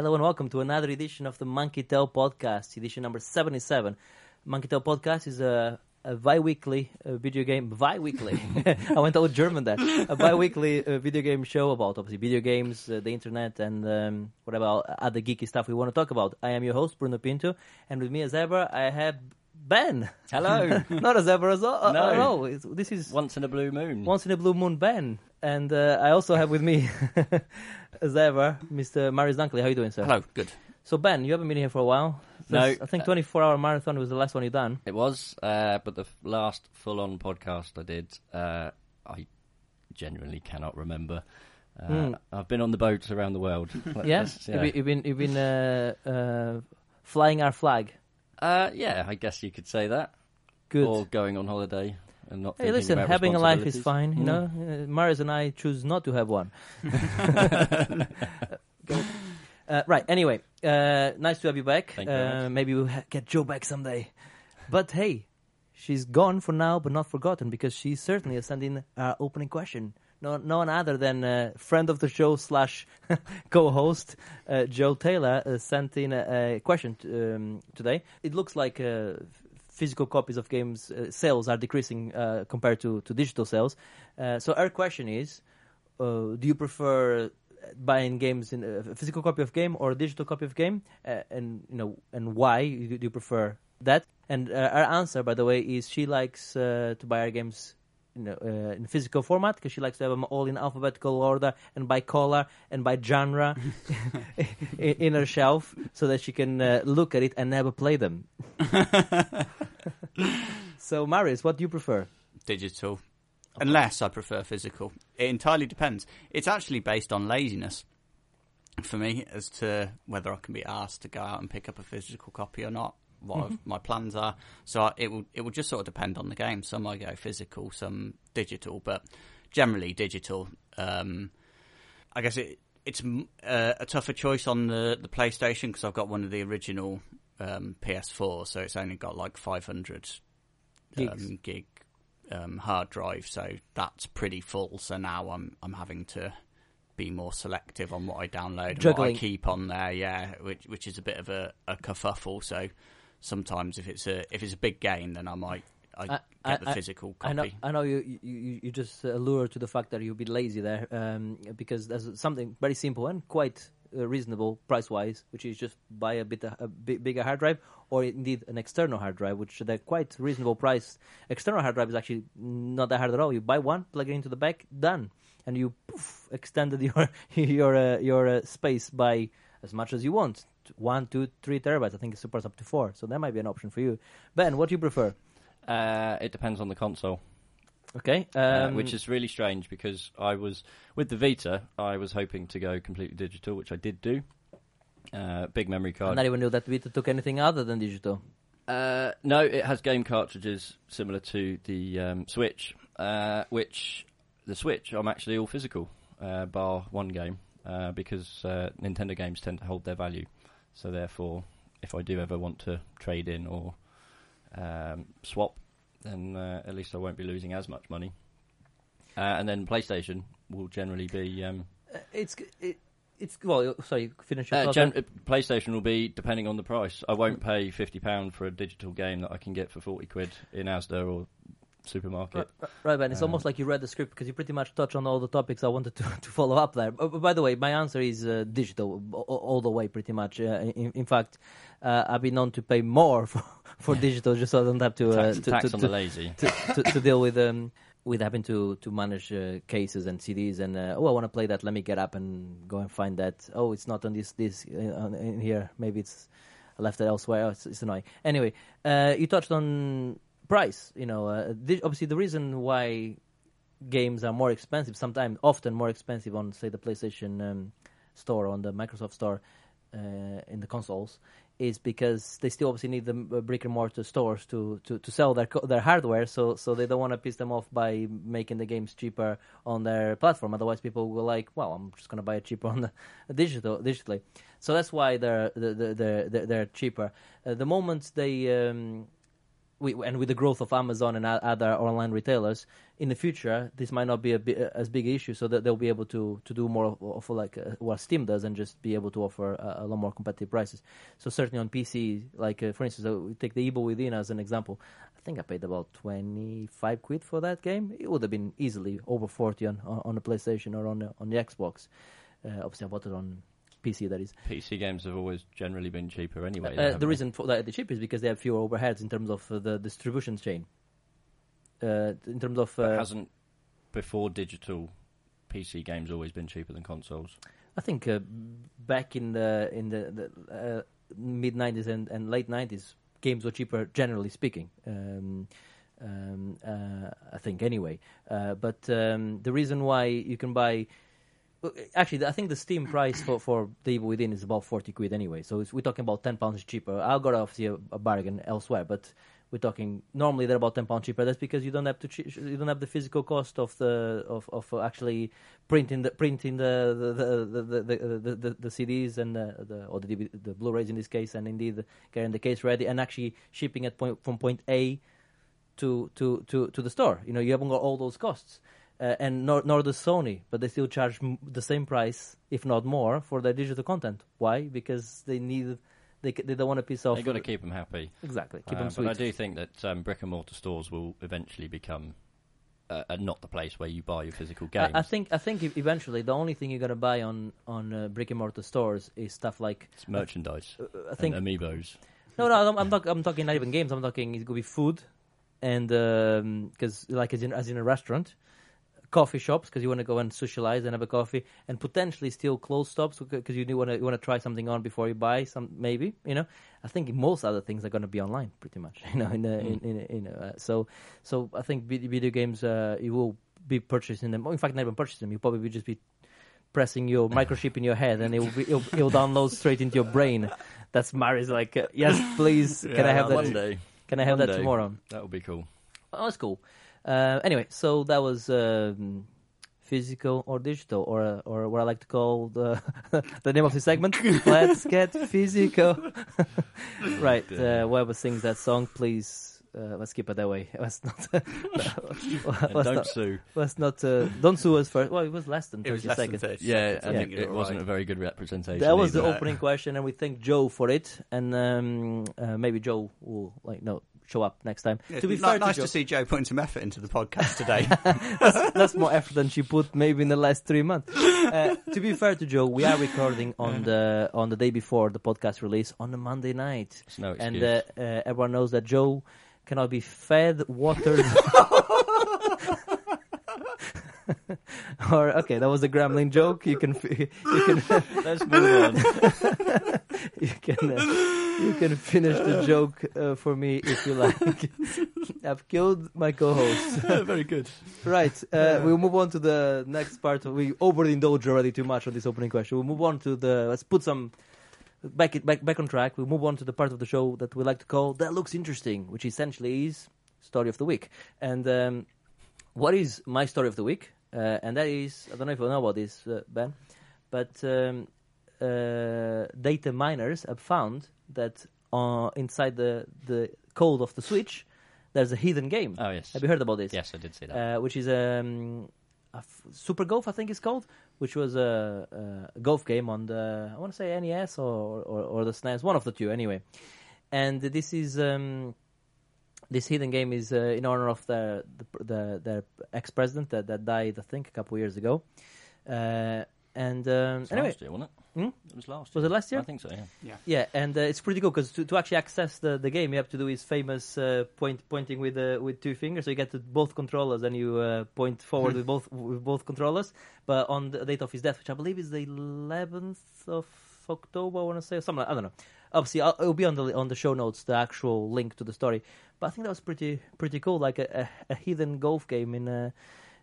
Hello and welcome to another edition of the Monkey Tail Podcast, edition number 77. Monkey Tail Podcast is a, a bi-weekly uh, video game, bi-weekly, I went all German there, a bi-weekly uh, video game show about obviously video games, uh, the internet and um, whatever other geeky stuff we want to talk about. I am your host, Bruno Pinto, and with me as ever, I have Ben. Hello. Not as ever as all. No. no. it's- this is Once in a blue moon. once in a blue moon Ben. And uh, I also have with me, as ever, Mr. Marius Dunkley. How are you doing, sir? Hello, good. So Ben, you haven't been here for a while. No. I think 24 hour marathon was the last one you've done. It was, uh, but the f- last full-on podcast I did, uh, I genuinely cannot remember. Uh, Hmm. I've been on the boats around the world. Let's Yeah, just- you've been you've been, you've been uh, uh, flying our flag. Uh, yeah, I guess you could say that. Good. Or going on holiday and not. hey, listen, having a life is fine. You Mm. know, uh, Marius and I choose not to have one. Uh, right. Anyway, uh, nice to have you back. Thank uh, maybe we'll ha- get Joe back someday. But hey, she's gone for now, but not forgotten because she certainly sending our opening question. No, no one other than uh, friend of the show slash co-host uh, Joe Taylor uh, sent in a, a question t- um, today. It looks like uh, physical copies of games uh, sales are decreasing uh, compared to, to digital sales. Uh, so our question is, uh, do you prefer buying games in a physical copy of game or a digital copy of game, uh, and you know, and why do you prefer that? And uh, our answer, by the way, is she likes uh, to buy our games. You know, uh, in physical format because she likes to have them all in alphabetical order and by color and by genre in, in her shelf so that she can uh, look at it and never play them. so, Marius, what do you prefer? Digital. Unless I prefer physical. It entirely depends. It's actually based on laziness for me as to whether I can be asked to go out and pick up a physical copy or not. What I've- my plans are, so I- it will it will just sort of depend on the game. Some I go physical, some digital, but generally digital. Um, I guess it it's uh, a tougher choice on the the PlayStation because I've got one of the original um, PS4, so it's only got like 500 um, gig um, hard drive, so that's pretty full. So now I'm I'm having to be more selective on what I download and what I keep on there. Yeah, which which is a bit of a, a kerfuffle. So sometimes if it's a if it's a big game, then I might I, I- get I- the I- physical I copy. know, I know you, you, you- just allure to the fact that you'll be lazy there, um, because there's something very simple and quite uh, reasonable price wise, which is just buy a bit a bit bigger hard drive, or indeed an external hard drive, which they're quite reasonable price. External hard drive is actually not that hard at all. You buy one, plug it into the back, done, and you poof, extended your your uh, your uh, space by as much as you want. One, two, three terabytes. I think it supports up to four, so that might be an option for you. Ben, what do you prefer? Uh, it depends on the console. Okay, uh, um, which is really strange because I was with the Vita. I was hoping to go completely digital, which I did do. Uh, big memory I card. not even knew that Vita took anything other than digital. Uh, no, it has game cartridges similar to the um, Switch, uh, which the Switch I'm actually all physical, uh, bar one game, uh, because uh, Nintendo games tend to hold their value. So therefore, if I do ever want to trade in or um, swap, then uh, at least I won't be losing as much money. Uh, and then PlayStation will generally be um, Uh, it's it, it's well. Sorry, finish your uh, gen- uh, PlayStation will be depending on the price. I won't pay fifty pound for a digital game that I can get for forty quid in Asda or supermarket. Right, right, Ben. It's Uh, almost like you read the script because you pretty much touched on all the topics I wanted to, to follow up there. But, by the way, my answer is uh, digital all the way, pretty much. Uh, in, in fact, uh, I've been known to pay more for, for digital just so I don't have to uh, tax to, tax to, on the lazy. to, deal with um with having to to manage uh, cases and CDs and uh, oh I want to play that let me get up and go and find that oh it's not on this this uh, on, in here maybe it's I left it elsewhere oh, it's, it's annoying anyway uh, you touched on price you know uh, obviously the reason why games are more expensive sometimes often more expensive on say the PlayStation um, store on the Microsoft store uh, in the consoles is because they still obviously need the uh, brick and mortar stores to, to, to sell their their hardware. So so they don't want to piss them off by making the games cheaper on their platform. Otherwise, people will like, well, I'm just gonna buy it cheaper on the digital digitally. So that's why they're they're they're, they're, they're cheaper. Uh, the moment they um, we, and with the growth of Amazon and other online retailers, in the future this might not be a as big issue. So that they'll be able to to do more of, of like uh, what Steam does and just be able to offer a, a lot more competitive prices. So certainly on PC, like uh, for instance, uh, we take the Evil Within as an example. I think I paid about twenty five quid for that game. It would have been easily over forty on on, on the PlayStation or on the, on the Xbox. Uh, obviously, I bought it on PC. That is. PC games have always generally been cheaper anyway. Uh, haven't the they? reason for that the cheap is because they have fewer overheads in terms of uh, the distribution chain. Uh, in terms of, uh, hasn't before digital PC games always been cheaper than consoles? I think uh, back in the in the, the uh, mid '90s and, and late '90s, games were cheaper, generally speaking. Um, um, uh, I think anyway. Uh, but um, the reason why you can buy Actually, I think the Steam price for, for the Evil Within is about 40 quid anyway. So we're talking about 10 pounds cheaper. I got obviously a, a bargain elsewhere, but we're talking normally they're about 10 pounds cheaper. That's because you don't have to you don't have the physical cost of the of, of actually printing the printing the the the the, the, the, the, CDs and the, the or the, the Blu-rays in this case, and indeed getting the case ready and actually shipping it point, from point A to to to to the store. You know, you haven't got all those costs. Uh, and nor, nor does Sony, but they still charge m- the same price, if not more, for their digital content. Why? Because they need, they c- they don't want a piece of. They've got to keep them happy. exactly keep Uh, them but. I do think that um, brick and mortar stores will eventually become uh, uh, not the place where you buy your physical games. I, I think I think e- eventually the only thing you're gonna buy on on uh, brick and mortar stores is stuff like it's merchandise uh, I think and amiibos. no no I'm, I'm, talk, I'm talking not even games I'm talking it could be food and because like as in as in a restaurant coffee shops because you want to go and socialize and have a coffee and potentially still clothes shops because you do want to you want to try something on before you buy some maybe you know I think most other things are going to be online pretty much you know in the, in, in, in uh, so so I think video games uh, you will be purchasing them or in fact not even purchasing them you probably just be pressing your microchip in your head and it will be it'll, it'll download straight into your brain that's Mari's like uh, yes please can I have that one day? can I have One that day. tomorrow That would be cool. Oh, that's cool. Uh, anyway, so that was um, physical or digital, or uh, or what I like to call the the name of the segment. Let's get physical. right. Uh, whoever sings that song, please. Uh, let's keep it that way. Let's not. And let's don't not. sue. Let's not. Uh, don't sue us first. Well, it was less than It was thirty less than seconds. 30 Yeah, seconds. I think it, it wasn't a very good representation. That was the opening question, and we thank Joe for it. And um, uh, maybe Joe will like no show up next time. Yeah, to be it's fair, ni- nice to Joe, to see Joe putting some effort into the podcast today. that's more effort than she put maybe in the last three months. Uh, to be fair to Joe, we are recording on the on the day before the podcast release on a Monday night, It's no and uh, uh, everyone knows that Joe cannot be fed, watered. or okay, that was a gremlin joke. You can you can Let's move on. you can uh, you can finish the joke uh, for me if you like. I've killed my co-host. very good. Right, uh, we'll move on to the next part. We overindulged already too much on this opening question. We'll move on to the. Let's put some back it back back on track. We'll move on to the part of the show that we like to call "That Looks Interesting," which essentially is story of the week. And um, what is my story of the week? Uh, and that is I don't know if you know about this, uh, Ben, but um, uh, data miners have found that uh, inside the the code of the Switch, there's a hidden game. Oh yes. Have you heard about this? Yes, I did see that. uh, which is um, a f- Super Golf, I think it's called, which was a, a golf game on the I want to say NES or, or or the SNES, one of the two anyway. And this is um, this hidden game is uh, in honor of the the, the, the ex president that, that died, I think, a couple of years ago. Uh, and um, It was anyway, last year, wasn't it? Hmm? It was last. Was year. it last year? I think so. Yeah. yeah, and uh, it's pretty cool because to, to actually access the, the game, you have to do his famous uh, point pointing with uh, with two fingers. So you get to both controllers and you uh, point forward with both with both controllers. But on the date of his death, which I believe is the 11th of October, I want to say, or something. Like, I don't know. Obviously, I'll, it'll be on the on the show notes the actual link to the story. But I think that was pretty pretty cool, like a, a, a hidden golf game in a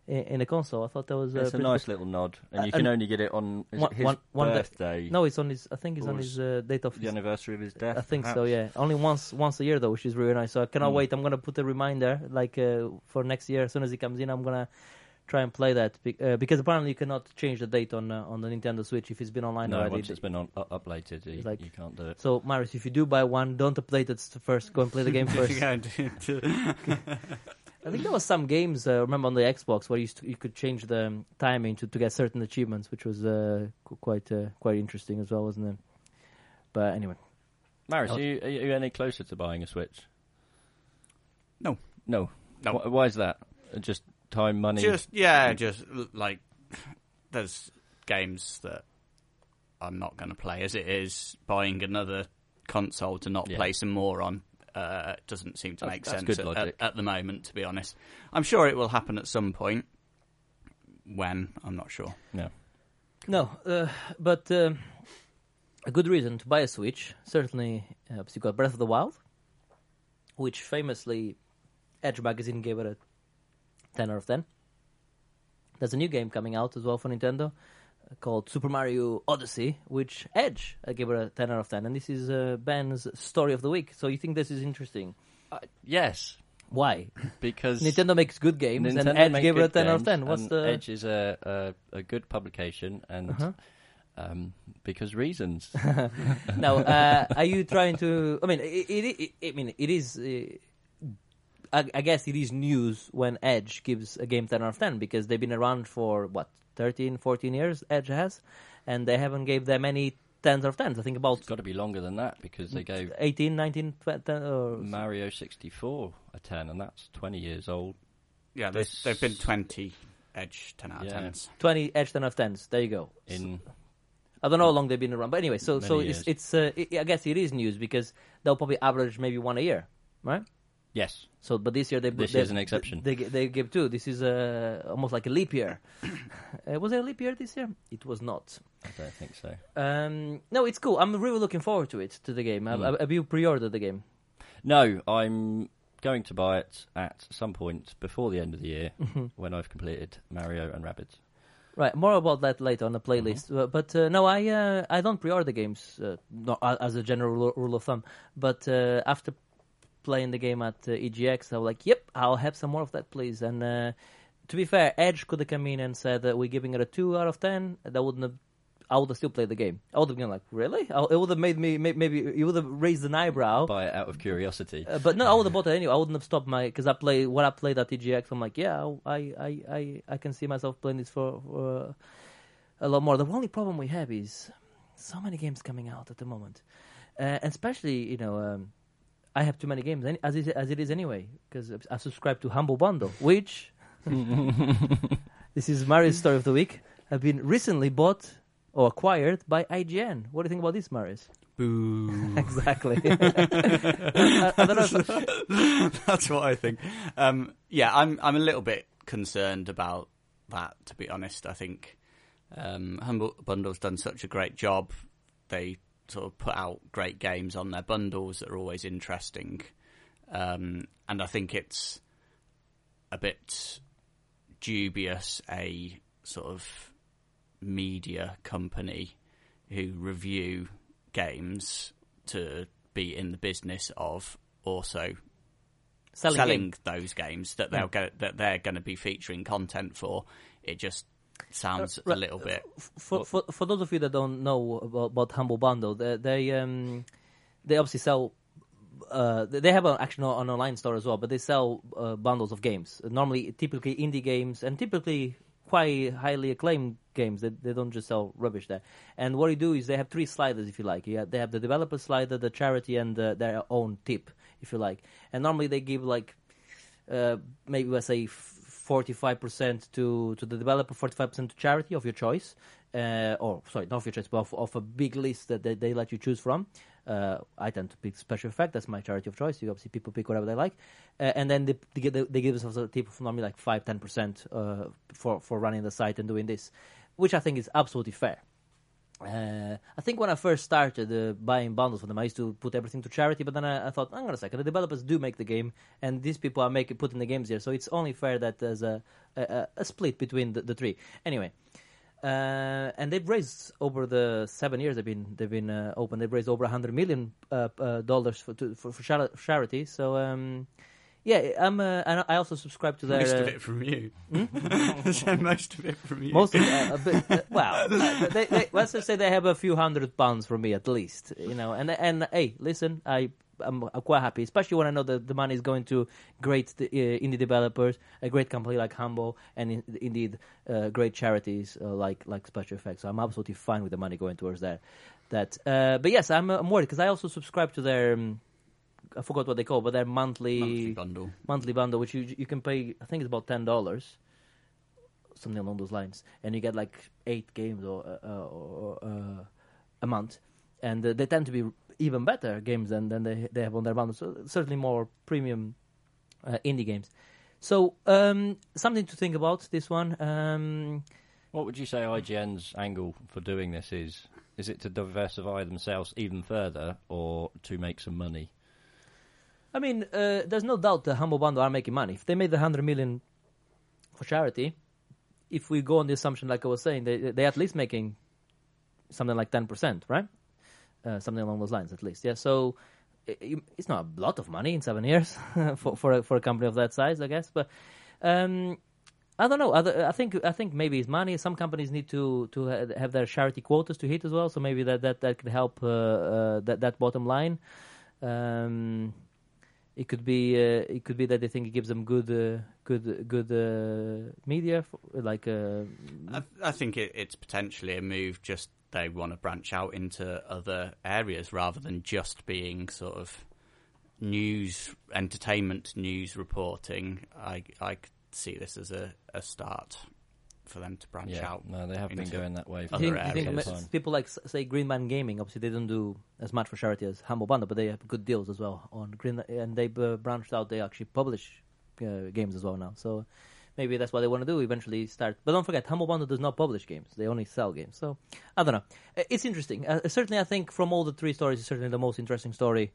in, a console. I thought that was uh, It's a nice cool. little nod, and Uh, you can and only get it on is one- his one- one day- birthday. No, it's on his. I think it's on his uh, date of the his anniversary of his death. I think so. Yeah, only once once a year though, which is really nice. So I cannot Mm. wait. I'm gonna put a reminder like uh, for next year. As soon as he comes in, I'm gonna try and play that be- uh, because apparently you cannot change the date on uh, on the Nintendo Switch if it's been online No, already. once it's been on, uh, uploaded, you, like- you can't do it. So, Marius, if you do buy one, don't update it first. Go and play the game first. You're going to- to- I think there was some games. Uh, remember on the Xbox where you, st- you could change the um, timing to, to get certain achievements, which was uh, qu- quite uh, quite interesting as well, wasn't it? But anyway, Marius, Oh. are, you, are you any closer to buying a Switch? No. No. No. Wh- Why is that? Just time, money. Just yeah, just like there's games that I'm not going to play as it is. Buying another console to not Yeah. play some more on uh, doesn't seem to That's- make that's sense at, at, at the moment. To be honest, I'm sure it will happen at some point. When I'm not sure. No. no. Uh, but um, a good reason to buy a Switch certainly. Uh, you got Breath of the Wild, which famously Edge magazine gave it a ten out of ten. There's a new game coming out as well for Nintendo uh, called Super Mario Odyssey, which Edge uh, gave it a 10 out of 10. And this is uh, Ben's story of the week. So you think this is interesting? Uh, yes, Why? because Nintendo makes good games, Nintendo and Edge gave it a good 10 out of 10. What's the. Edge is a, a, a good publication, and Uh-huh. um, because reasons. now, uh, are you trying to? I mean, it, it, it, I mean, it is. I, I guess it is news when Edge gives a game 10 out of 10 because they've been around for what 13, 14 years. Edge has, and they haven't gave them any 10s out of 10s. I think about it's got to be longer than that because they gave 18, 19, 20, or Mario 64 a 10, and that's 20 years old. Yeah, there's, This- there've been 20 Edge 10 out of Yeah. 10s. 20 Edge 10 out of 10s. There you go. In I don't know how long they've been around, but anyway, so so Many it's years. it's uh, i I guess it is news because they'll probably average maybe one a year, right? Yes, So, but this year they This they, year's an exception. They they, give two. This is uh, almost like a leap year. uh, was there a leap year this year? It was not. I don't think so. Um, no, it's cool. I'm really looking forward to it to the game. Have, Mm. have you pre-ordered the game? No, I'm going to buy it at some point before the end of the year Mm-hmm. when I've completed Mario and Rabbids. Right, more about that later on the playlist. Mm-hmm. Uh, but uh, no, I uh, I don't pre-order games, uh, not a- as a general rule, rule of thumb. But uh, after playing the game at uh, EGX, I was like, "Yep, I'll have some more of that, please." And uh, to be fair, Edge could have come in and said that we're giving it a two out of ten. That wouldn't have. I would have still played the game. I would have been like, "Really?" I, it would have made me maybe it would have raised an eyebrow. Buy it out of curiosity. Uh, but no, I would have bought it anyway. I wouldn't have stopped my because I play what I played at EGX. I'm like, yeah, I, I, I, I can see myself playing this for, for a lot more. The only problem we have is so many games coming out at the moment, uh, and especially you know, um, I have too many games as is, as it is anyway because I subscribe to Humble Bundle, which this is Mario's story of the week. Have been recently bought or acquired by IGN. What do you think about this, Marius? Boo. exactly. I, I if- That's what I think. Um, yeah, I'm I'm a little bit concerned about that. To be honest, I think um, Humble Bundle's done such a great job. They sort of put out great games on their bundles that are always interesting, um, and I think it's a bit dubious a sort of media company who review games to be in the business of also selling, selling, those games that they'll get that they're going to be featuring content for. It just sounds Uh, a little bit. for, for for those of you that don't know about, about Humble Bundle, they they, um, they obviously sell. Uh, they have a, actually an online store as well, but they sell uh, bundles of games. Normally, typically indie games, and typically quite highly acclaimed games. They, they don't just sell rubbish there. And what you do is they have three sliders, if you like. Yeah, they have the developer slider, the charity, and uh, their own tip, if you like. And normally they give like uh, maybe let's say forty-five percent to to the developer, forty-five percent to charity of your choice, uh, or sorry, not of your choice, but of, of a big list that they, they let you choose from. Uh, I tend to pick Special Effect. That's my charity of choice. You obviously people pick whatever they like, uh, and then they, they, give, they give themselves a tip of normally like five, ten percent uh, for for running the site and doing this, which I think is absolutely fair. Uh, I think when I first started uh, buying bundles for them, I used to put everything to charity. But then I, I thought, hang on a second, the developers do make the game, and these people are making putting the games here, so it's only fair that there's a a, a split between the, the three. Anyway, uh, and they've raised over the seven years they've been they've been uh, open. They've raised over a hundred million uh, uh, dollars for, to, for for charity. So um, Yeah, I'm. Uh, and I also subscribe to their. most of uh, it from you. So most of it from you. Most of uh, a bit, uh, well, they, they, let's just say they have a few hundred pounds from me at least, you know. And and hey, listen, I I'm, I'm quite happy, especially when I know that the money is going to great uh, indie developers, a great company like Humble, and in, indeed uh, great charities uh, like like Special Effects. So I'm absolutely fine with the money going towards that. That, uh, but yes, I'm, I'm worried because I also subscribe to their. Um, I forgot what they call, but their monthly monthly bundle. monthly bundle, which you you can pay. I think it's about ten dollars, something along those lines, and you get like eight games or uh, or uh, a month, and uh, they tend to be even better games than than they they have on their bundle. So certainly more premium uh, indie games. So um, something to think about this one. Um, What would you say IGN's angle for doing this is? Is it to diversify themselves even further, or to make some money? I mean, uh, there's no doubt the Humble Bundle are making money. If they made the hundred million for charity, if we go on the assumption, like I was saying, they they at least making something like ten percent, right? Uh, something along those lines, at least. Yeah. So i- i- it's not a lot of money in seven years for for a, for a company of that size, I guess. But um, I don't know. I think I think maybe it's money. Some companies need to to have their charity quotas to hit as well. So maybe that that that could help uh, uh, that that bottom line. Um, it could be uh, it could be that they think it gives them good uh, good good uh, media for, like uh, I, I think it, it's potentially a move. Just they want to branch out into other areas rather than just being sort of news, entertainment news reporting. I I see this as a, a start for them to branch yeah, out. no, they have been going that way. For other you think, you think areas. time. people like say Green Man Gaming obviously they don't do as much for charity as Humble Bundle, but they have good deals as well on Green and they uh, branched out. They actually publish uh, games as well now, so maybe that's what they want to do eventually. Start, but don't forget, Humble Bundle does not publish games; they only sell games. So I don't know. Uh, It's interesting. Uh, certainly, I think from all the three stories, it's certainly the most interesting story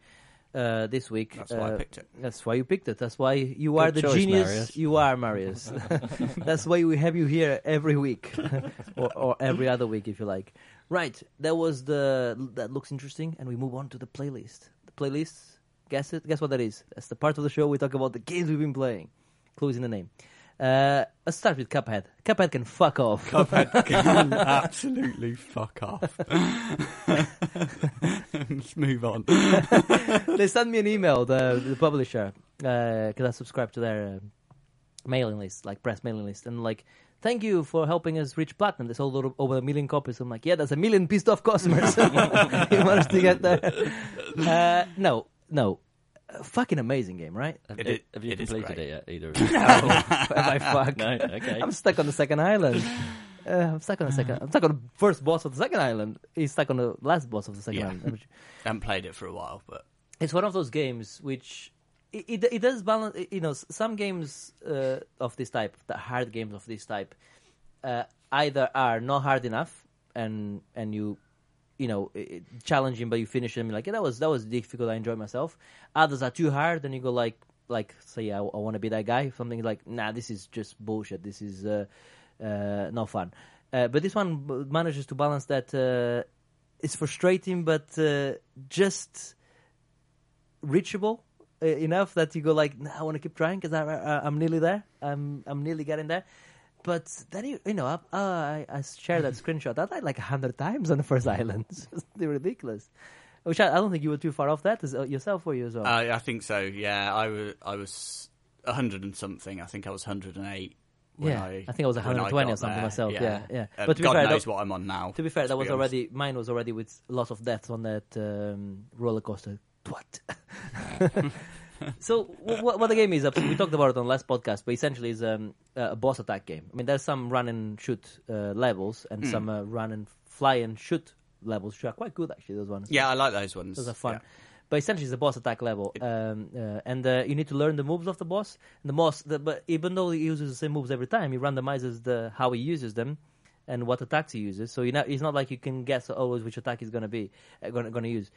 uh, this week. That's why I Uh, picked it. That's why you picked it. That's why you Good are the choice, genius Marius. you are, Marius. That's why we have you here every week, or, or every other week, if you like. Right. That was the that looks interesting, and we move on to the playlist. The playlist. Guess it. Guess what that is? That's the part of the show we talk about the games we've been playing. Clues in the name. Uh, let's start with Cuphead. Cuphead can fuck off. Cuphead can absolutely fuck off. Let's move on. they sent me an email, the the publisher, because I subscribe to their uh, mailing list, like press mailing list, and like, thank you for helping us reach platinum. They sold over, over a million copies. I'm like, yeah, that's a million pissed off customers. you managed to get there. Uh, no, no, Uh, fucking amazing game, right? Have, It have you it is completed it yet? Either of you? Have I fuck? no. Okay. I'm stuck on the second island. Uh, I'm stuck on the second. I'm stuck on the first boss of the second island. He's stuck on the last boss of the second Yeah. island. I haven't played it for a while, but it's one of those games which it, it, it does balance. You know, some games uh, of this type, the hard games of this type, uh, either are not hard enough, and and you, you know, i- i- challenging, but you finish them like, yeah, that was that was difficult. I enjoyed myself. Others are too hard, and you go like, like say, I, I want to be that guy. Something like, nah, this is just bullshit. This is uh, uh, not fun. Uh, but this one manages to balance that. Uh, it's frustrating, but uh, just reachable uh, enough that you go like, nah, I want to keep trying because I, I'm nearly there. I'm I'm nearly getting there. But then you you know I I, I shared that screenshot. I died like a hundred times on the first island. It's just ridiculous. Which I, I don't think you were too far off that as, uh, yourself, were you as well? I, I think so. Yeah, I was I was a hundred and something. I think I was hundred and eight. Yeah, I, I think I was 120 got or something there. myself. Yeah, yeah. Uh, but to be God fair, knows that, what I'm on now. to be fair, that to was honest. already mine was already with lots of deaths on that um, roller coaster. Twat. so w- what the game is? We talked about it on last podcast, but essentially is um, a boss attack game. I mean, there's some run and shoot uh, levels and Hmm. some uh, run and fly and shoot levels, which are quite good actually. Those ones. Yeah, I like those ones. Those are fun. Yeah. But essentially, it's a boss attack level, um, uh, and uh, you need to learn the moves of the boss. And the boss, the, but even though he uses the same moves every time, he randomizes the how he uses them and what attacks he uses. So you know, it's not like you can guess always which attack he's going to be uh, going to use.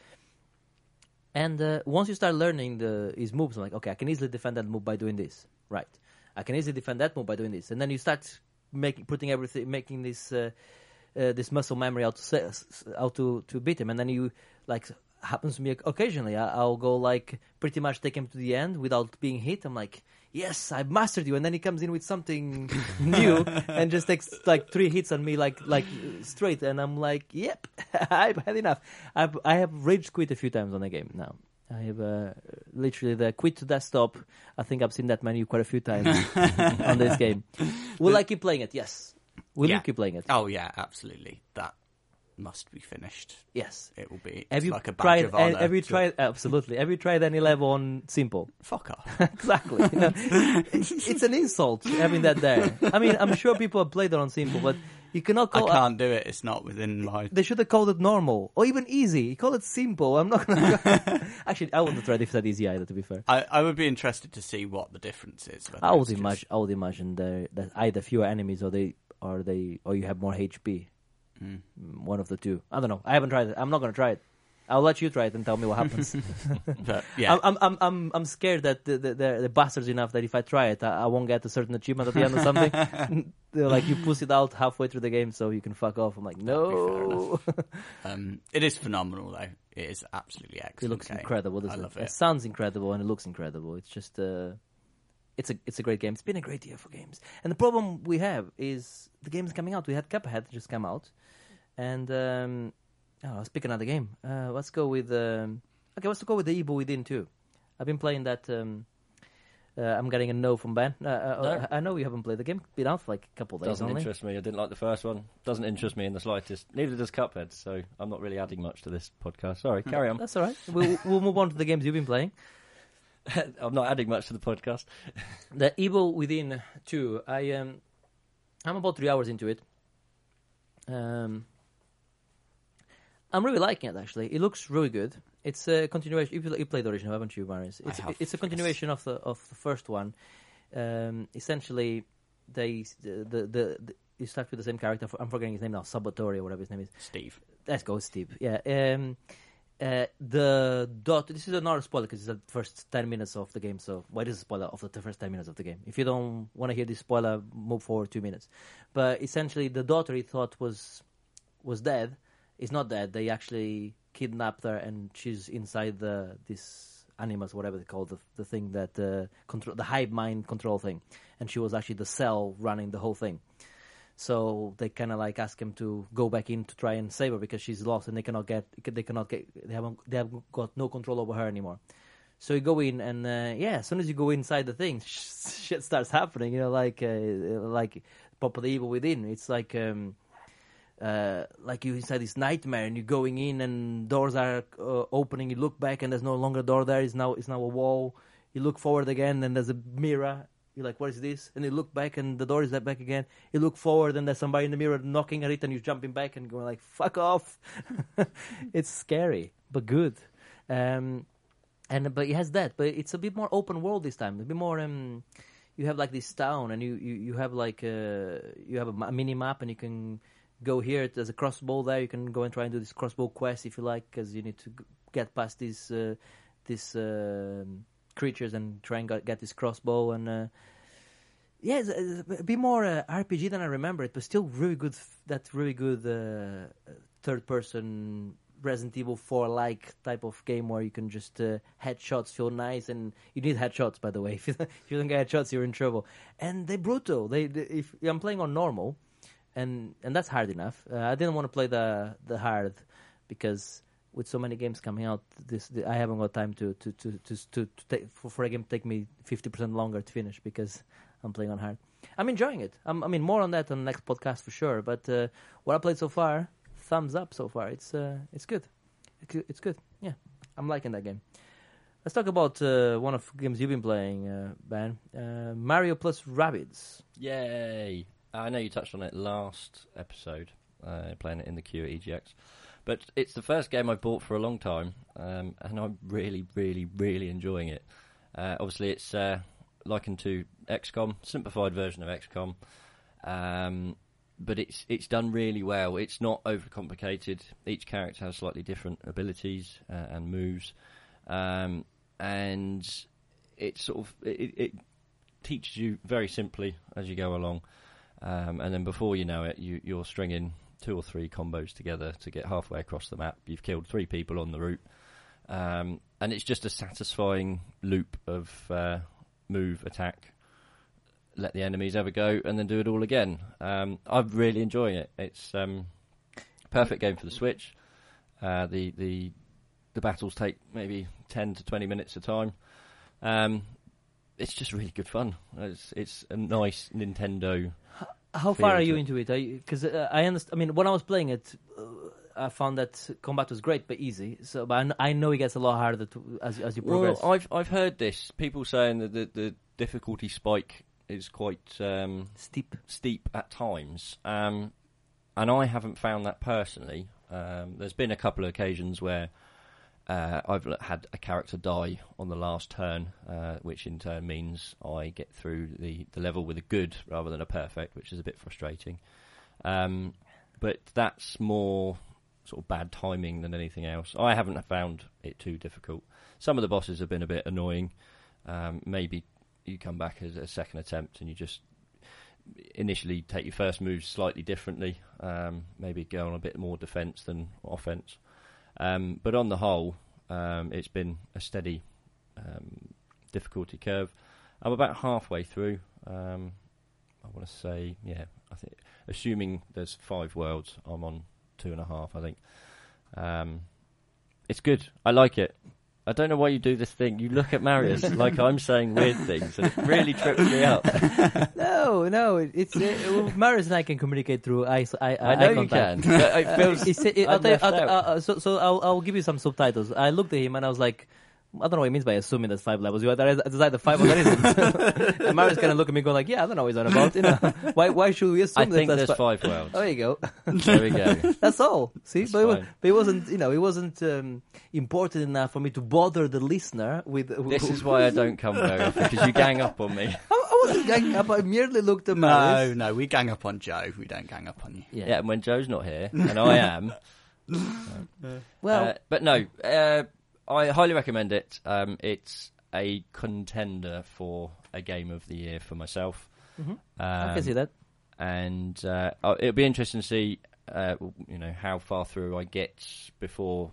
And uh, once you start learning the his moves, I'm like, okay, I can easily defend that move by doing this. Right, I can easily defend that move by doing this. And then you start making putting everything, making this uh, uh, this muscle memory how to how to to beat him. And then you like, happens to me occasionally. I, I'll go like pretty much take him to the end without being hit. I'm like, yes, I've mastered you, and then he comes in with something new and just takes like three hits on me like like straight, and I'm like, yep, I've had enough. I've I have rage quit a few times on the game now. I have uh, literally the quit to desktop. I think I've seen that menu quite a few times on this game. Will I keep playing it? Yes. Will Yeah. you keep playing it? Oh yeah, absolutely. That must be finished. Yes. It will be. Have you like a badge tried? of honor. Have you tried? Absolutely. Have you tried any level on simple? Fuck off. exactly. Know, it's, it's an insult having that there. I mean, I'm sure people have played it on simple, but you cannot I can't do it. It's not within my. They should have called it normal or even easy. You call it simple. I'm not gonna. Go. Actually, I wouldn't have tried if that easy either. To be fair, I, I would be interested to see what the difference is. I would it's just- imagine. I would imagine there that either fewer enemies or they or they or you have more HP. Mm. One of the two. I don't know. I haven't tried it. I'm not gonna try it. I'll let you try it and tell me what happens. But yeah, I'm, I'm, I'm, I'm scared that the, the, bastards enough that if I try it, I, I won't get a certain achievement at the end or something. They're like, you push it out halfway through the game so you can fuck off. I'm like, no. um, it is phenomenal though. It is absolutely excellent. it looks game. incredible, doesn't I it? love It it. sounds incredible and it looks incredible. It's just, uh, it's a, it's a great game. It's been a great year for games. And the problem we have is the games coming out. We had Cuphead just come out. And, um, oh, let's pick another game. Uh, let's go with, um, okay, let's go with the Evil Within too. I've been playing that, um, uh, I'm getting a no from Ben. Uh, uh, No. I know you haven't played the game. Been out for like a couple of days Doesn't only. interest me. I didn't like the first one. Doesn't interest me in the slightest. Neither does Cuphead. So I'm not really adding much to this podcast. Sorry, carry on. That's all right. We'll, we'll move on to the games you've been playing. I'm not adding much to the podcast. The Evil Within 2. I um, I'm about three hours into it. Um, I'm really liking it. Actually, it looks really good. It's a continuation. You, played the original, haven't you, Marius? I It's have, it's a yes. continuation of the of the first one. Um, essentially, they the, the the, the you start with the same character. I'm forgetting his name now. Saboteur or whatever his name is. Steve. Let's go, Steve. Yeah. Um, uh, the dot. This is another spoiler because it's the first ten minutes of the game. So, why is a spoiler of the first ten minutes of the game? If you don't want to hear this spoiler, move forward two minutes. But essentially, the daughter he thought was was dead is not dead. They actually kidnapped her, and she's inside the this animus, whatever they call the the thing that uh, control the hive mind control thing, and she was actually the cell running the whole thing. So they kind of like ask him to go back in to try and save her because she's lost and they cannot get they cannot get they haven't they have got no control over her anymore. So you go in and uh, yeah, as soon as you go inside the thing, shit starts happening. You know, like uh, like properly evil within. It's like um, uh, like you inside this nightmare and you're going in and doors are uh, opening. You look back and there's no longer a door there. It's now it's now a wall. You look forward again and there's a mirror. You're like, what is this? And you look back and the door is back again. You look forward and there's somebody in the mirror knocking at it and you're jumping back and going like, fuck off. it's scary, but good. Um, and but it has that, but it's a bit more open world this time. A bit more. Um, you have like this town, and you you, you have like uh, you have a mini map, and you can go here. There's a crossbow there. You can go and try and do this crossbow quest if you like, because you need to get past these uh, these um creatures and try and get, this crossbow. And uh, yeah, it's, it's a bit more uh, RPG than I remember it, but still really good. That really good uh, third person Resident Evil 4 like type of game where you can just uh, headshots feel nice and you need headshots by the way if you, if you don't get headshots you're in trouble and they brutal they, they if I'm playing on normal and and that's hard enough uh, I didn't want to play the the hard because with so many games coming out this the, I haven't got time to to to to, to, to take, for, for a game to take me 50% longer to finish because I'm playing on hard I'm enjoying it I'm, I mean more on that on the next podcast for sure but uh, what I played so far thumbs up so far. It's uh, it's good. It's- It's good. Yeah, I'm liking that game. Let's talk about uh, one of the games you've been playing, uh, Ben. Uh, Mario plus Rabbids. Yay! I know you touched on it last episode, uh, playing it in the queue at EGX. But it's the first game I've bought for a long time, um, and I'm really, really, really enjoying it. Uh, obviously, it's uh, likened to XCOM, simplified version of XCOM, um, but it's it's done really well. It's not overcomplicated. Each character has slightly different abilities uh, and moves, um, and it sort of it, it teaches you very simply as you go along, um, and then before you know it, you, you're stringing two or three combos together to get halfway across the map. You've killed three people on the route, um, and it's just a satisfying loop of uh, move, attack, let the enemies ever go, and then do it all again. Um, I'm really enjoying it. It's um, perfect game for the Switch. Uh, the the the battles take maybe ten to twenty minutes a time. Um, it's just really good fun. It's it's a nice Nintendo. How far are you it. into it? Because uh, I understand. I mean, when I was playing it, uh, I found that combat was great but easy. So, but I, I know it gets a lot harder to, as as you progress. Well, I've I've heard this people saying that the, the difficulty spike is quite um, Steep. steep at times, um, and I haven't found that personally. Um, there's been a couple of occasions where uh, I've had a character die on the last turn, uh, which in turn means I get through the, the level with a good rather than a perfect, which is a bit frustrating. Um, but that's more sort of bad timing than anything else. I haven't found it too difficult. Some of the bosses have been a bit annoying. Um, maybe you come back as a second attempt and you just initially take your first moves slightly differently. Um, maybe go on a bit more defence than offence. Um, but on the whole, um, it's been a steady um, difficulty curve. I'm about halfway through. Um, I want to say, yeah, I think assuming there's five worlds, I'm on two and a half. I think um, it's good. I like it. I don't know why you do this thing. You look at Marius like I'm saying weird things, and it really trips me up. No, no, it's uh, well, Marius and I can communicate through eye. I, I know you can. contact. it Uh, feels it's- it- I'll tell you, I'll- out. uh, uh, so, so I'll, I'll give you some subtitles. I looked at him and I was like, I don't know what he means by assuming there's five levels. You either there's either five or there isn't. and Marius kind of look at me going like, yeah, I don't know what he's on about. You know, why why should we assume I that think that's there's fi- five worlds. There you go. There we go. That's all. See, That's but, it, wa- fine. but it wasn't, you know, it wasn't um, important enough for me to bother the listener with. This is why I don't come very often because you gang up on me. I, I wasn't ganging up. I merely looked at Mario. No, no, we gang up on Joe. We don't gang up on you. Yeah. Yeah, and when Joe's not here, and I am. Well, uh, but no, uh, I highly recommend it. Um, it's a contender for a game of the year for myself. mhm. Um, I can see that. and uh, oh, it'll be interesting to see, uh, you know, how far through I get before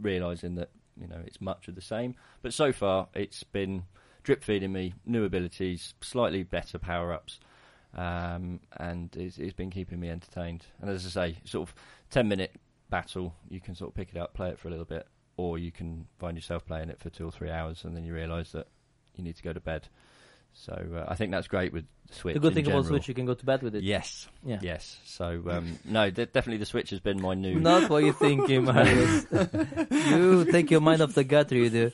realizing that you know it's much of the same. But so far, it's been drip feeding me new abilities, slightly better power ups, um, and it's, it's been keeping me entertained. And as I say, sort of ten minute battle, you can sort of pick it up, play it for a little bit, or you can find yourself playing it for two or three hours, and then you realise that you need to go to bed. So uh, I think that's great with the Switch. The good in thing general. about Switch, you can go to bed with it. Yes, Yeah. yes. So um, no, de- definitely the Switch has been my new. Not what you're thinking, Marius. you take your mind off the gutter, you do.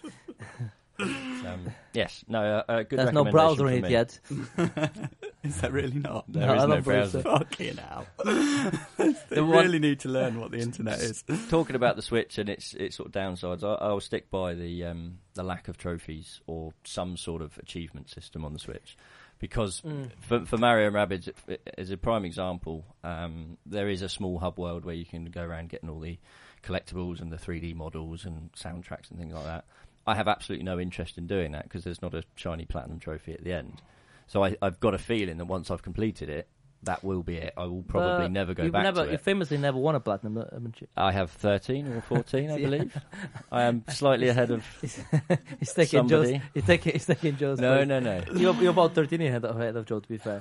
Um, yes, no, uh, uh, good. There's no browser in it yet. Is that really not? There No, is I no browser. so. Fucking hell. The they one- really need to learn what the internet is. Talking about the Switch and its its sort of downsides, I, I'll stick by the um, the lack of trophies or some sort of achievement system on the Switch, because Mm. for, for Mario and Rabbids, as a prime example, um, there is a small hub world where you can go around getting all the collectibles and the 3D models and soundtracks and things like that. I have absolutely no interest in doing that because there's not a shiny platinum trophy at the end. So I, I've got a feeling that once I've completed it, that will be it. I will probably But never go you've back never, to You it. famously never won a platinum, uh, haven't you? I have 13 or 14, I Yeah. believe. I am slightly ahead of. He's taking Joe's. Somebody. He's taking. He's taking Joe's. No, place. no, no. You're, you're about 13 ahead of, ahead of Joe, to be fair.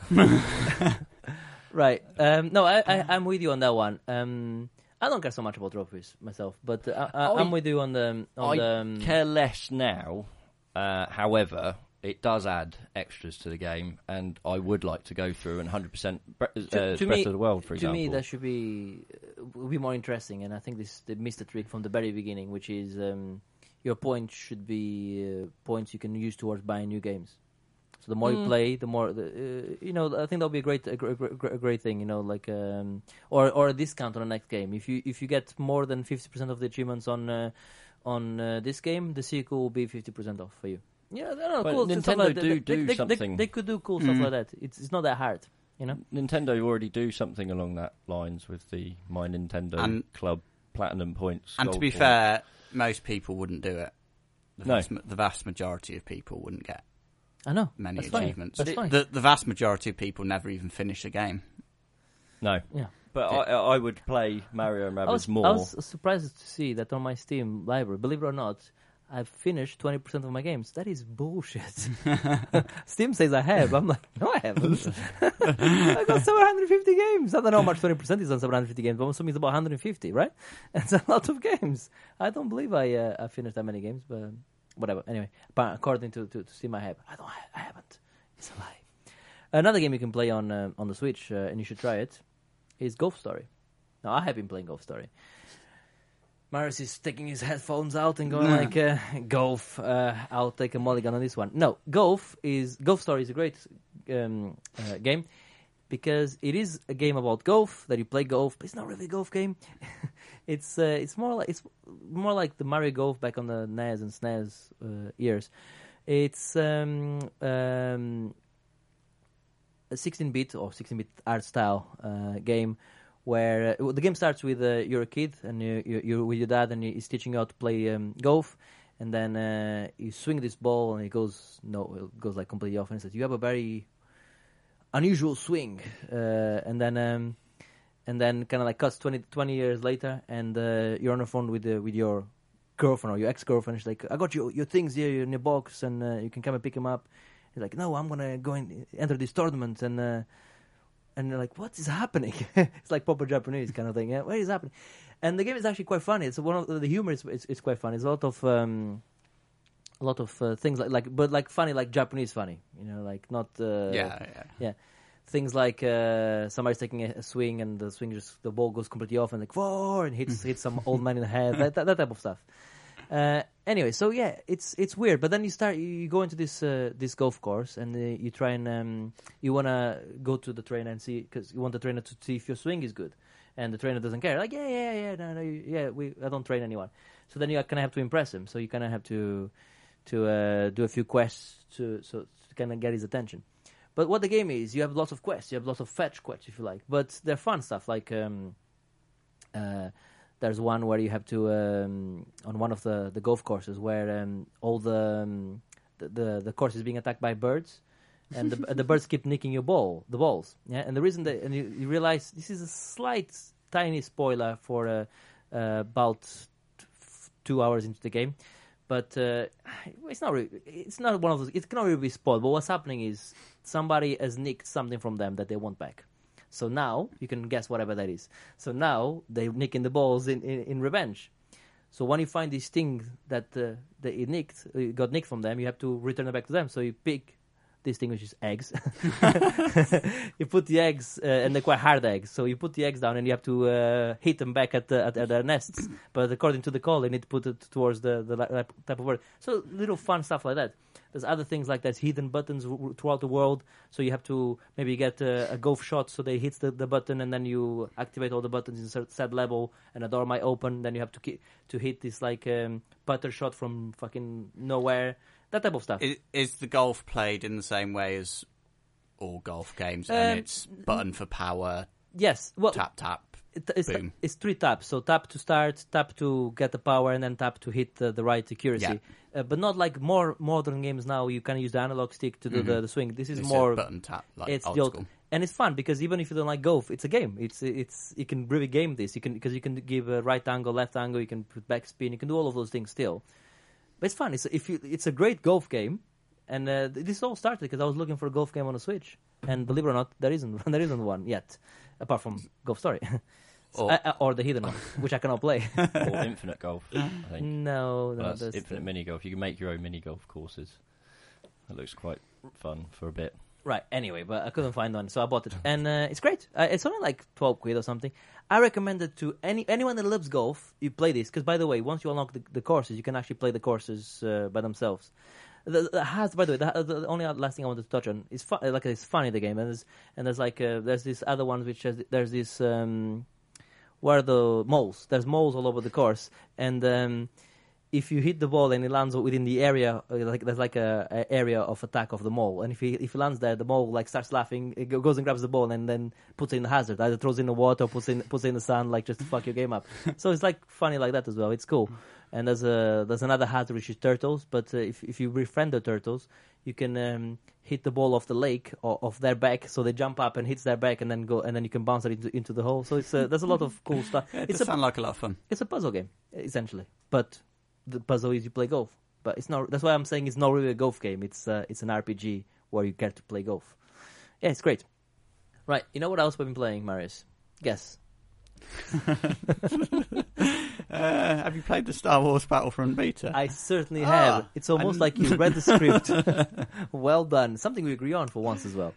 right. Um, no, I, I, I'm with you on that one. Um, I don't care so much about trophies myself, but uh, I, I- I'm with you on the on I the. Um, care less now. Uh, however, it does add extras to the game, and I would like to go through and 100% bre- uh, To- Breath me- of the World, for to example. To me, that should be uh, be more interesting, and I think this they missed the trick from the very beginning, which is um, your points should be uh, points you can use towards buying new games. So the more you Mm. play, the more the, uh, you know. I think that'll be a great, a great, a great thing. You know, like um, or or a discount on the next game. If you if you get more than fifty percent of the achievements on uh, on uh, this game, the sequel will be fifty percent off for you. Yeah, I don't know. Well, cool Nintendo like that. do They- do they, they, something. They, could do cool stuff Mm. like that. It's it's not that hard. You know. Nintendo already do something along that lines with the My Nintendo And- Club Platinum points. And to be points. fair, most people wouldn't do it. The, No. vast, ma- the vast majority of people wouldn't get I know. many That's fine. achievements. That's fine. The, the vast majority of people never even finish a game. no, Yeah. But I, I would play Mario and I Rabbids was, more. I was surprised to see that on my Steam library, believe it or not, I've finished 20% of my games. That is bullshit. Steam says I have. I'm like, no, I haven't. I got 750 games. I don't know how much 20% is on 750 games, but I'm assuming it's about 150, right? It's a lot of games. I don't believe I, uh, I finished that many games, but whatever. Anyway, but according to, to, to Steam, I have. I don't. I haven't. It's a lie. Another game you can play on uh, on the Switch, uh, and you should try it, is Golf Story. Now, I have been playing Golf Story. Marius is taking his headphones out and going like, uh, "Golf, uh, I'll take a mulligan on this one." No, Golf is Golf Story is a great um, uh, game because it is a game about golf that you play golf, but it's not really a golf game. it's uh, it's more like it's more like the Mario Golf back on the NES and SNES uh, years. It's um, um, a 16-bit or 16-bit art style uh, game where uh, the game starts with uh, you're a kid and you, you, you're with your dad and he's teaching you how to play um, golf. And then uh, you swing this ball and it goes no it goes like completely off. And says you have a very unusual swing. Uh, and then um, and then kind of like cuts 20, 20 years later and uh, you're on the phone with uh, with your girlfriend or your ex-girlfriend. She's like I got your your things here in your box and you can come and pick them up. He's like no I'm gonna go and enter this tournament. And and they're like, "What is happening?" it's like proper Japanese kind of thing. Yeah, what is happening? And the game is actually quite funny. It's one of the humor is it's, it's quite funny. It's a lot of um, a lot of uh, things like like but like funny like Japanese funny. You know, like not uh, yeah, yeah. things like uh, somebody's taking a, a swing and the swing just the ball goes completely off and like whoa and hits hits some old man in the head. That, that, that type of stuff. Uh, anyway, so yeah, it's it's weird. But then you start, you, go into this uh, this golf course, and uh, you try and um, you wanna go to the trainer and see because you want the trainer to see if your swing is good, and the trainer doesn't care. Like yeah, yeah, yeah, no, no, yeah, we I don't train anyone. So then you kind of have to impress him. So you kind of have to to uh, do a few quests to so to kind of get his attention. But what the game is, you have lots of quests. You have lots of fetch quests, if you like. But they're fun stuff. Like um, uh, there's one where you have to um, on one of the, the golf courses where um, all the, um, the the the course is being attacked by birds, and the the birds keep nicking your ball, the balls. Yeah, and the reason that and you, you realize this is a slight tiny spoiler for uh, uh, about f- two hours into the game. But uh, it's not. Really, it's not one of those. It cannot really be spoiled. But what's happening is somebody has nicked something from them that they want back. So now you can guess whatever that is. So now they're nicking the balls in, in, in revenge. So when you find this thing that uh, that it nicked, uh, got nicked from them, you have to return it back to them. So you pick this thing which is eggs. you put the eggs, uh, and they're quite hard eggs. So you put the eggs down, and you have to uh, hit them back at, the, at, at their nests. But according to the call, you need to put it towards the the type of word. So little fun stuff like that. There's other things like there's hidden buttons w- throughout the world. So you have to maybe get a, a golf shot so they hit the, the button and then you activate all the buttons in a set level and a door might open. Then you have to ki- to hit this like um, putter shot from fucking nowhere. That type of stuff. Is, is the golf played in the same way as all golf games? Um, and it's button for power, yes. Well, tap tap. It, it's, boom. it's three taps. So tap to start, tap to get the power, and then tap to hit the, the right accuracy. Yeah. Uh, but not like more modern games now. You can use the analog stick to do the, the swing. This is Mm-hmm. It's more a button tap, like it's old old, school. and it's fun because even if you don't like golf, it's a game. It's it's you can really game this. You can because you can give a right angle, left angle. You can put backspin. You can do all of those things still. But it's fun. It's if you it's a great golf game, and uh, this all started because I was looking for a golf game on a Switch, and believe it or not, there isn't there isn't one yet, apart from Golf Story. Or- uh, uh, or the hidden one, which I cannot play. or infinite golf. I think. no, no, that's infinite mini golf. You can make your own mini golf courses. That looks quite fun for a bit. Right. Anyway, but I couldn't find one, so I bought it, and uh, it's great. Uh, it's only like twelve quid or something. I recommend it to any anyone that loves golf. You play this because, by the way, once you unlock the, the courses, you can actually play the courses uh, by themselves. The, the has, by the way, the, the only last thing I wanted to touch on is fu- like it's funny the game, and there's and there's like uh, there's this other one which has there's this um, where the moles? There's moles all over the course, and um, if you hit the ball and it lands within the area, uh, like there's like a, a area of attack of the mole, and if he if he lands there, the mole like starts laughing, it goes and grabs the ball and then puts it in the hazard, either throws it in the water, or puts it in, puts it in the sand, like just to fuck your game up. so it's like funny like that as well. It's cool. And there's a there's another hazard which is turtles, but uh, if if you befriend the turtles, you can um, hit the ball off the lake or off their back, so they jump up and hits their back, and then go and then you can bounce it into, into the hole. So it's uh, there's a lot of cool stuff. Yeah, it it's does a sound like a lot of fun. it's a puzzle game essentially, but the puzzle is you play golf. But it's not. That's why I'm saying it's not really a golf game. It's uh, it's an RPG where you get to play golf. Yeah, it's great. Right. You know what else we've been playing, Marius? Guess. Uh, have you played the Star Wars Battlefront beta? I certainly Ah, have. It's almost I- like you read the script. well done. Something we agree on for once as well.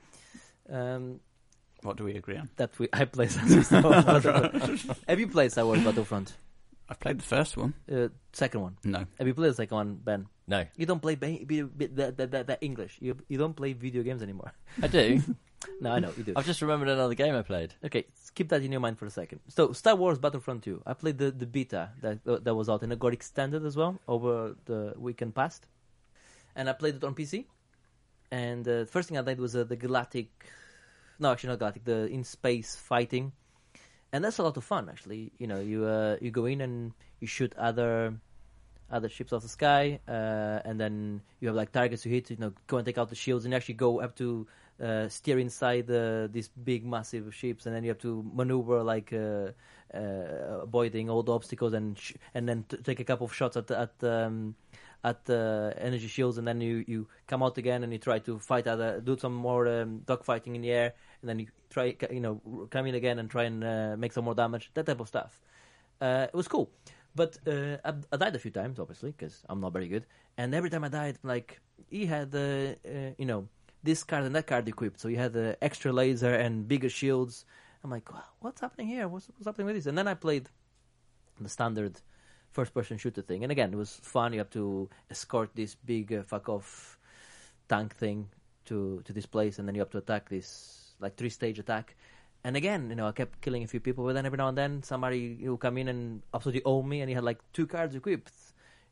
Um, What do we agree on? that we I play Star Wars Battlefront. Have you played Star Wars Battlefront? I've played the first one. Uh, second one. No. Have you played the second one, Ben? No, You don't play ba- be, be, the, the, the, the English. You you don't play video games anymore. I do. No, I know you do. I've just remembered another game I played. Okay, keep that in your mind for a second. So, Star Wars Battlefront 2. I played the, the beta that uh, that was out, and it got extended as well over the weekend past. And I played it on PC. And uh, the first thing I did was uh, the Galactic, no, actually not Galactic, the in space fighting, and that's a lot of fun. Actually, you know, you uh, you go in and you shoot other other ships off the sky, uh, and then you have like targets to hit. You know, go and take out the shields, and actually go up to uh, steer inside the, these big, massive ships, and then you have to maneuver like uh, uh, avoiding all the obstacles, and sh- and then t- take a couple of shots at at um, at the energy shields, and then you, you come out again and you try to fight other, do some more um, dogfighting in the air, and then you try you know come in again and try and uh, make some more damage, that type of stuff. Uh, it was cool. But uh, I, I died a few times, obviously, because I'm not very good. And every time I died, like he had, uh, uh, you know, this card and that card equipped. So you had the extra laser and bigger shields. I'm like, "Wha- what's happening here? What's, what's happening with this? And then I played the standard first-person shooter thing. And again, it was fun. You have to escort this big uh, fuck off tank thing to to this place, and then you have to attack this like three-stage attack. And again, you know, I kept killing a few people, but then every now and then somebody will come in and absolutely own me, and he had like two cards equipped,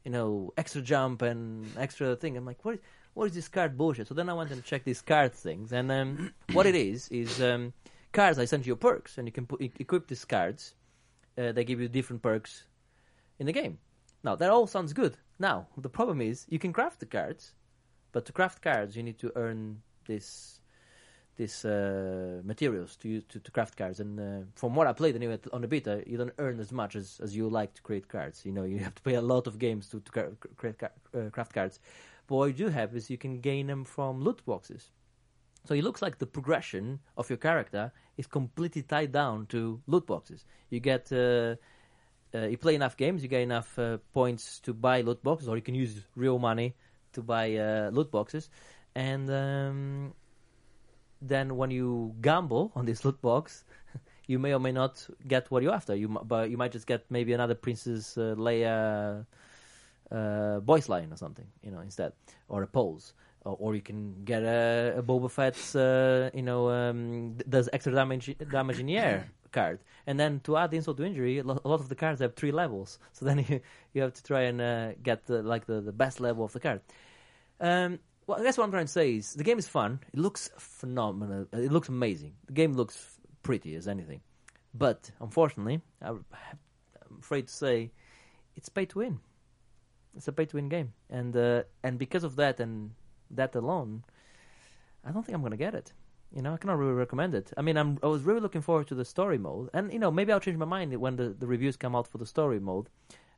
you know, extra jump and extra thing. I'm like, what is, what is this card bullshit? So then I went and checked these card things, and um, what it is is um, cards. I sent you perks, and you can put, equip these cards. Uh, they give you different perks in the game. Now that all sounds good. Now the problem is you can craft the cards, but to craft cards you need to earn this these uh, materials to use to, to craft cards. And uh, from what I played anyway on the beta, you don't earn as much as, as you like to create cards. You know, you have to play a lot of games to, to cra- uh, craft cards. What you do have is you can gain them from loot boxes. So it looks like the progression of your character is completely tied down to loot boxes. You get, uh, uh, you play enough games, you get enough uh, points to buy loot boxes, or you can use real money to buy uh, loot boxes. And um, then when you gamble on this loot box, you may or may not get what you're after. You, but you might just get maybe another Princess uh, Leia uh, voice line or something, you know, instead, or a pose, or, or you can get a, a Boba Fett's, uh, you know, um, does extra damage damage in the air card, and then to add insult to injury, a lot of the cards have three levels, so then you you have to try and uh, get the, like the, the best level of the card. Um, well, I guess what I'm trying to say is the game is fun. It looks phenomenal. It looks amazing. The game looks pretty as anything, but unfortunately, I'm afraid to say, it's pay to win. It's a pay to win game, and uh, and because of that and that alone, I don't think I'm gonna get it. You know, I cannot really recommend it. I mean, I'm I was really looking forward to the story mode, and you know, maybe I'll change my mind when the, the reviews come out for the story mode,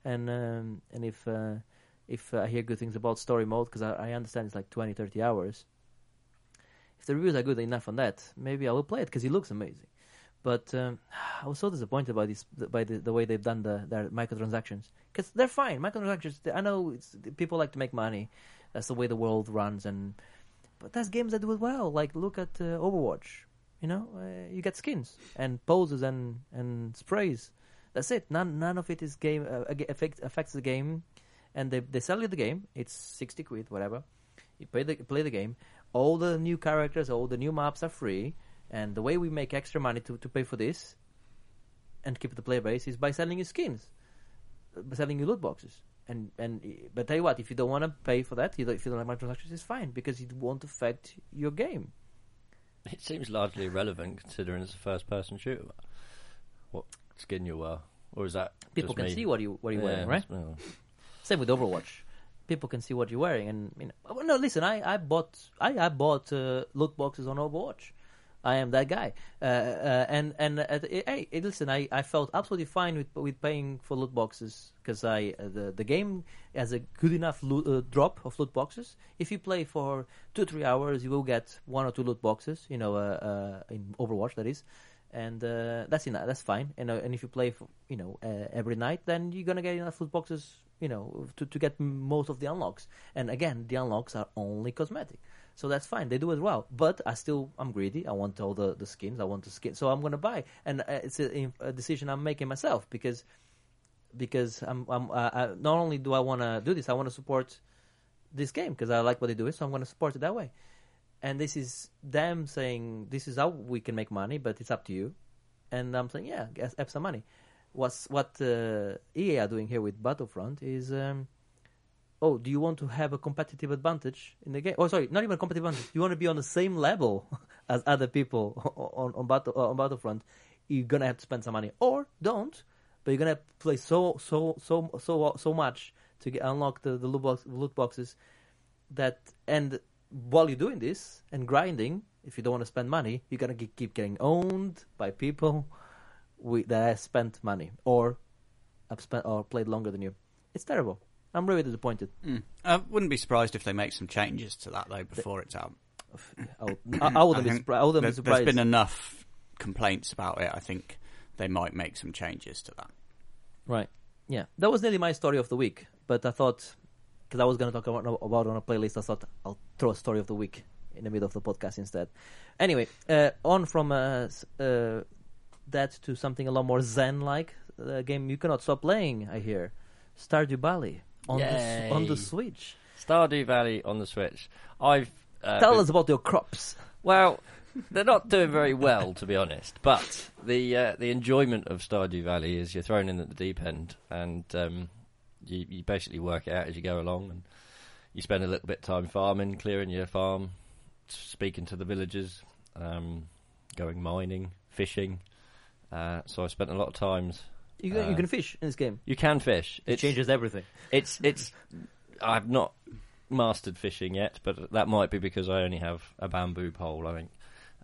and um, and if uh, if I hear good things about story mode, because I, I understand it's like 20, 30 hours. If the reviews are good enough on that, maybe I will play it because it looks amazing. But um, I was so disappointed by this, by the, the way they've done the their microtransactions. Because they're fine, microtransactions. I know people like to make money. That's the way the world runs, and but there's games that do it well. Like look at uh, Overwatch. You know, uh, you get skins and poses and and sprays. That's it. None none of it is game uh, affect, affects the game, and they they sell you the game. It's sixty quid, whatever. You play the play the game. All the new characters, all the new maps are free. And the way we make extra money to, to pay for this and keep the player base is by selling you skins, selling you loot boxes. and and but tell you what, if you don't want to pay for that, you don't, if you don't like microtransactions, it's fine because it won't affect your game. It seems largely irrelevant considering it's a first-person shooter. What skin you wear, or is that People can me? see what you what you're Yeah, wearing, right? well, Same with Overwatch. People can see what you're wearing, and you know. No, listen, I, I bought I, I bought uh, loot boxes on Overwatch. I am that guy, uh, uh, and and uh, hey, listen, I, I felt absolutely fine with with paying for loot boxes because I uh, the the game has a good enough loot, uh, drop of loot boxes. If you play for two three hours, you will get one or two loot boxes. You know, uh, in Overwatch that is, and that's enough. That's fine. And and if you play, for, you know, every night, then you're gonna get enough loot boxes. You know, to to get most of the unlocks. And again, the unlocks are only cosmetic, so that's fine. They do as well. But I still, I'm greedy. I want all the the skins. I want the skin, so I'm gonna buy. And uh, it's a, a decision I'm making myself because because I'm I'm uh, I, not only do I want to do this, I want to support this game because I like what they do. So I'm going to support it that way. And this is them saying this is how we can make money, but it's up to you. And I'm saying, yeah, have some money. What's what uh, EA are doing here with Battlefront is, um, oh, do you want to have a competitive advantage in the game? Oh, sorry, not even a competitive advantage. You want to be on the same level as other people on on, battle, uh, on Battlefront. You're gonna have to spend some money, or don't. But you're gonna play so so so so so much to get, unlock the, the loot, box, loot boxes that and while you're doing this and grinding, if you don't want to spend money, you're gonna ge- keep getting owned by people we, that have spent money or have spent or played longer than you. It's terrible. I'm really disappointed. Mm. I wouldn't be surprised if they make some changes to that though before it's out. I, would, I, I wouldn't be think surprised. I wouldn't be There- surprised. There's been enough complaints about it. I think they might make some changes to that. Right. Yeah. That was nearly my story of the week, but I thought because I was going to talk about, about it on a playlist, I thought I'll throw a story of the week in the middle of the podcast instead. Anyway, uh, on from uh, uh, that to something a lot more zen-like. A game you cannot stop playing. I hear Stardew Valley on the, on the Switch. Stardew Valley on the Switch. I've uh, Tell been- us about your crops. Well, they're not doing very well, to be honest. But the uh, the enjoyment of Stardew Valley is you're thrown in at the deep end, and um, you you basically work it out as you go along, and you spend a little bit of time farming, clearing your farm, speaking to the villagers, um, going mining, fishing. Uh, so I spent a lot of times. You can, you Uh, can fish in this game. You can fish. It changes everything. it's it's. I've not mastered fishing yet, but that might be because I only have a bamboo pole. I think,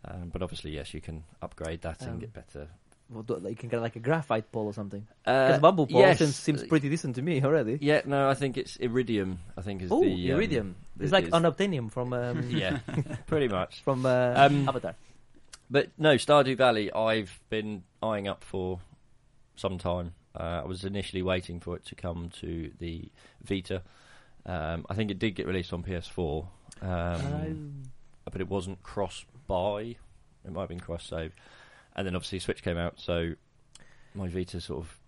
um, but obviously, yes, you can upgrade that Um, and get better. Well, You can get like a graphite pole or something. Uh, Because bamboo pole yes. seems, seems pretty decent to me already. Yeah, no, I think it's iridium. I think is Oh, the um, iridium. It's like unobtainium from um, yeah, pretty much. from uh, Um, Avatar. But no, Stardew Valley, I've been eyeing up for some time. Uh, I was initially waiting for it to come to the Vita. Um, I think it did get released on PS4, um, but it wasn't cross-buy. It might have been cross-save. And then obviously Switch came out, so my Vita sort of...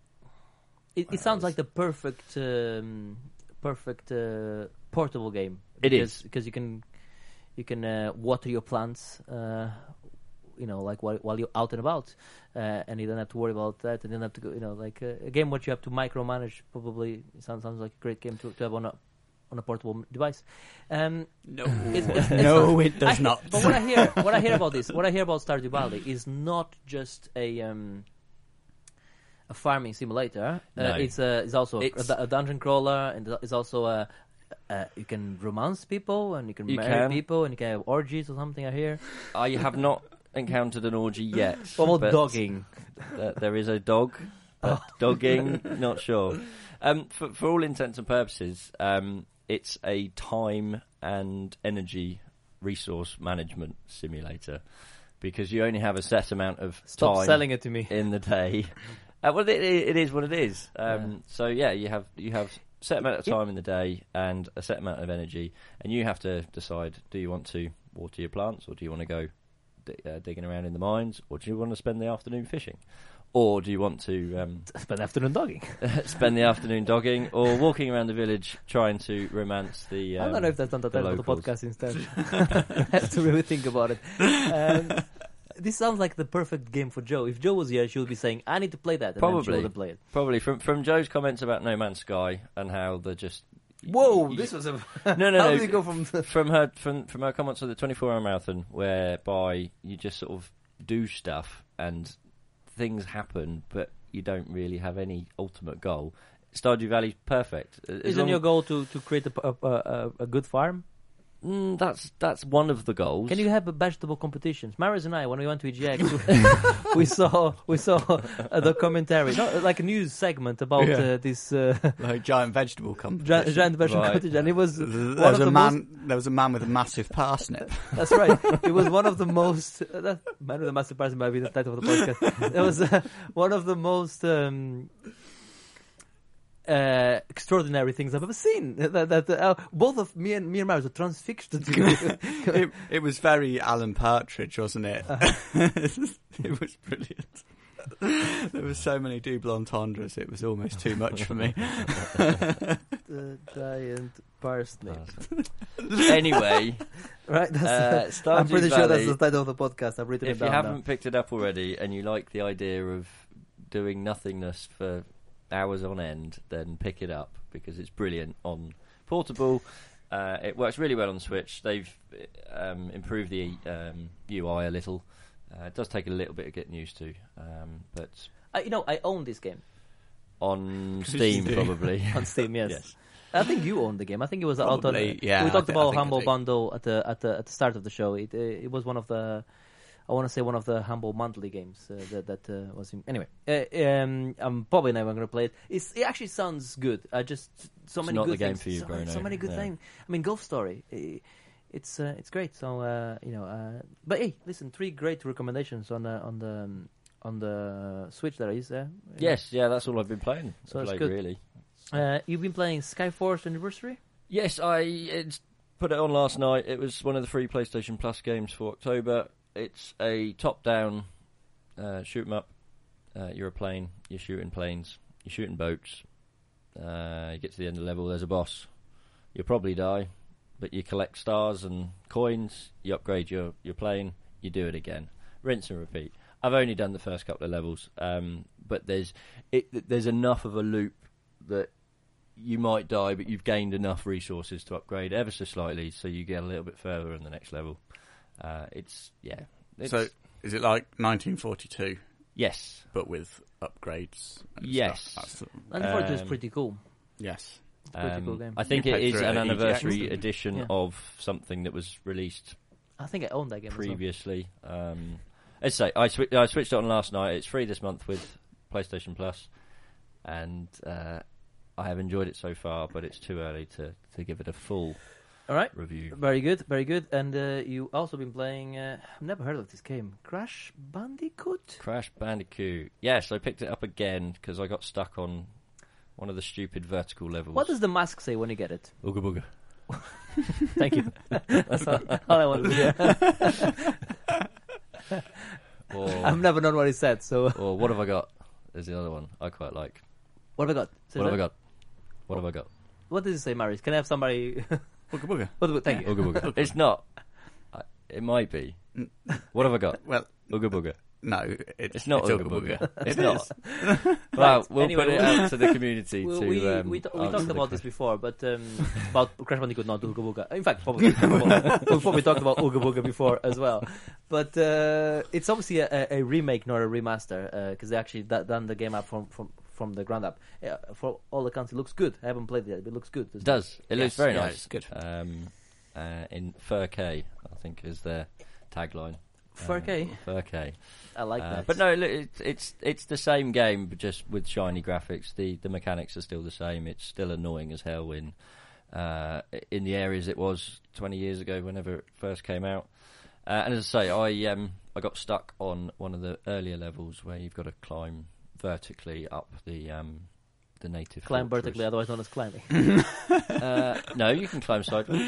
It, it sounds like the perfect, um, perfect uh, portable game. It because, is. because you can, you can uh, water your plants. Uh, you know, like while, while you're out and about, uh, and you don't have to worry about that, and you don't have to go. You know, like uh, a game what you have to micromanage. Probably sounds sounds like a great game to, to have on a on a portable device. Um, No, It's- it's- no, it does I- not. But what I hear, what I hear about this, what I hear about Stardew Valley is not just a um, a farming simulator. Uh, No. it's a, it's also a, It's- du- a dungeon crawler, and it's also a. Uh, you can romance people, and you can You marry can. people, and you can have orgies or something. I hear. I have not encountered an orgy yet. What about dogging? Uh, there is a dog, but dogging, not sure. Um, for, for all intents and purposes, um, it's a time and energy resource management simulator because you only have a set amount of Stop time selling it to me. in the day. Uh, well, it, it is what it is. Um, Yeah. So yeah, you have you have a set amount of time in the day and a set amount of energy, and you have to decide: do you want to water your plants, or do you want to go uh, digging around in the mines, or do you want to spend the afternoon fishing, or do you want to um, Spend the afternoon dogging. spend the afternoon dogging, or walking around the village trying to romance the? Um, I don't know if that's not the the title of the podcast instead. I have to really think about it. Um, this sounds like the perfect game for Joe. If Joe was here, she would be saying, "I need to play that," and then she Probably. wouldn't play it. Probably from from Joe's comments about No Man's Sky and how they're just Whoa, you- this was a no no no. How no did it go from the- from her from from her comments on the 24 hour marathon whereby you just sort of do stuff and things happen but you don't really have any ultimate goal Stardew Valley's perfect As Isn't long- your goal to, to create a, a, a, a good farm? Mm, that's that's one of the goals Can you have a vegetable competitions? Marius and I, when we went to EGX, we saw we saw a documentary, not like a news segment about Yeah. uh, this uh, Like giant vegetable competition. giant, giant vegetable Right. competition, and it was There was a the man. most. There was a man with a massive parsnip. That's right. It was one of the most. Uh, that, man with the massive person might be the title of the podcast. It was uh, one of the most. Um, uh, extraordinary things I've ever seen. That, that uh, both of me and me and Marius were transfixed. it, it was very Alan Partridge, wasn't it? it was brilliant. There were so many double entendres. It was almost too much for me. the giant parsnip. anyway Right. That's, uh, I'm pretty sure that's the title of the podcast. I've written if it you down. haven't picked it up already and you like the idea of doing nothingness for hours on end, then pick it up because it's brilliant on portable. Uh, it works really well on Switch. They've um, improved the um, UI a little. Uh, it does take a little bit of getting used to, um, but. Uh, you know, I own this game on Steam probably. on Steam. Yes. Yes. I think you own the game. I think it was out on. Yeah, we talked thi- I about Humble. Bundle at the at the at the start of the show. It uh, it was one of the. I want to say one of the humble monthly games uh, that that uh, was in, anyway. Uh, um, I'm probably never going to play it. It's, it actually sounds good. I just so It's many not good the game things. for you, so, Bruno. so many good Yeah. things. I mean, Golf Story. it's uh, it's great. So uh, you know, uh, but hey, listen, three great recommendations on the on the um, on the Switch. There is. Uh, Yes, yeah, that's all I've been playing. So it's good. really. Uh, you've been playing Skyforce Anniversary. Yes, I put it on last night. It was one of the free PlayStation Plus games for October. It's a top-down uh, shoot 'em up. Uh, you're a plane. You're shooting planes. You're shooting boats. Uh, you get to the end of the level. There's a boss. You'll probably die, but you collect stars and coins. You upgrade your your plane. You do it again. Rinse and repeat. I've only done the first couple of levels, um, but there's it, there's enough of a loop that you might die, but you've gained enough resources to upgrade ever so slightly, so you get a little bit further in the next level. Uh, it's yeah. It's, So, is it like 1942, yes, but with upgrades? and Yes. stuff? That's the- Anniversary is Um, pretty cool. yes. It's pretty um, cool game. I think You it played is through it an at EGX, anniversary edition Yeah. of something that was released I think I owned that game. as well. previously. Um, let's say I, swi- I switched it on last night. It's free this month with PlayStation Plus, and uh, I have enjoyed it so far. But it's too early to, to give it a full All right. review. Very good, very good. And uh, you also been playing. Uh, I've never heard of this game. Crash Bandicoot. Crash Bandicoot. Yes, I picked it up again because I got stuck on one of the stupid vertical levels. What does the mask say when you get it? Ooga booga. Thank you. That's all, all I wanted to hear. Or, I've never known what he said. So or what have I got? There's the other one I quite like. what have I got? Say what have I that. got? What have I got? What does it say, Marius? Can I have somebody? Booga booga. what, thank you. Ooga booga. it's not. I, it might be. What have I got? Well, Ooga booga. no, it's, It's not Ooga Ooga Booga. It's not. is. Well, we'll Anyway, put it we- out to the community We, to. we, um, we, t- we answer talked the about this question. before, but um, about Crash Bandicoot, not Ooga Booga. In fact, probably we've probably talked about Ooga Booga before as well. But uh, it's obviously a, a remake, not a remaster, because they actually d- done the game up from, from, from the ground up. Uh, for all accounts, it looks good. I haven't played it yet, but it looks good. It does. It looks Yes, very yeah, nice. it's good. Um, uh, in 4K, I think is their tagline. 4K? Uh, 4K. I like Uh, that. but no, look, it's it's it's the same game, but just with shiny graphics. The the mechanics are still the same. It's still annoying as hell in uh, in the areas it was 20 years ago, whenever it first came out. Uh, and as I say, I um I got stuck on one of the earlier levels where you've got to climb vertically up the um the native Climb fortress. vertically, otherwise known as climbing. Uh, no, you can climb sideways.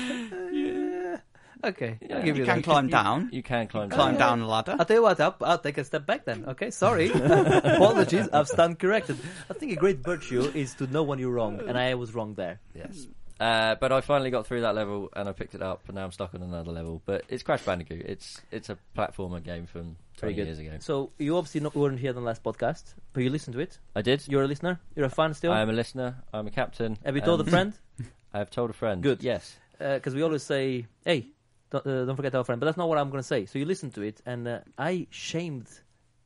okay, Yeah, I'll give you, You can that. climb down. You can climb. Climb down. down a ladder. I'll tell you what, I'll, I'll take a step back then. Okay, sorry. Apologies, I've stand corrected. I think a great virtue is to know when you're wrong, and I was wrong there. Yes. Uh, but I finally got through that level and I picked it up, and now I'm stuck on another level. But it's Crash Bandicoot. It's it's a platformer game from Very 20 years ago. So you obviously not, weren't here on the last podcast, but you listened to it. I did. You're a listener. You're a fan still. I am a listener. I'm a captain. Have you told a friend? I have told a friend. Good. Yes. Because we always say, "Hey, don't, uh, don't forget our friend." But that's not what I'm going to say. So you listened to it, and uh, I shamed,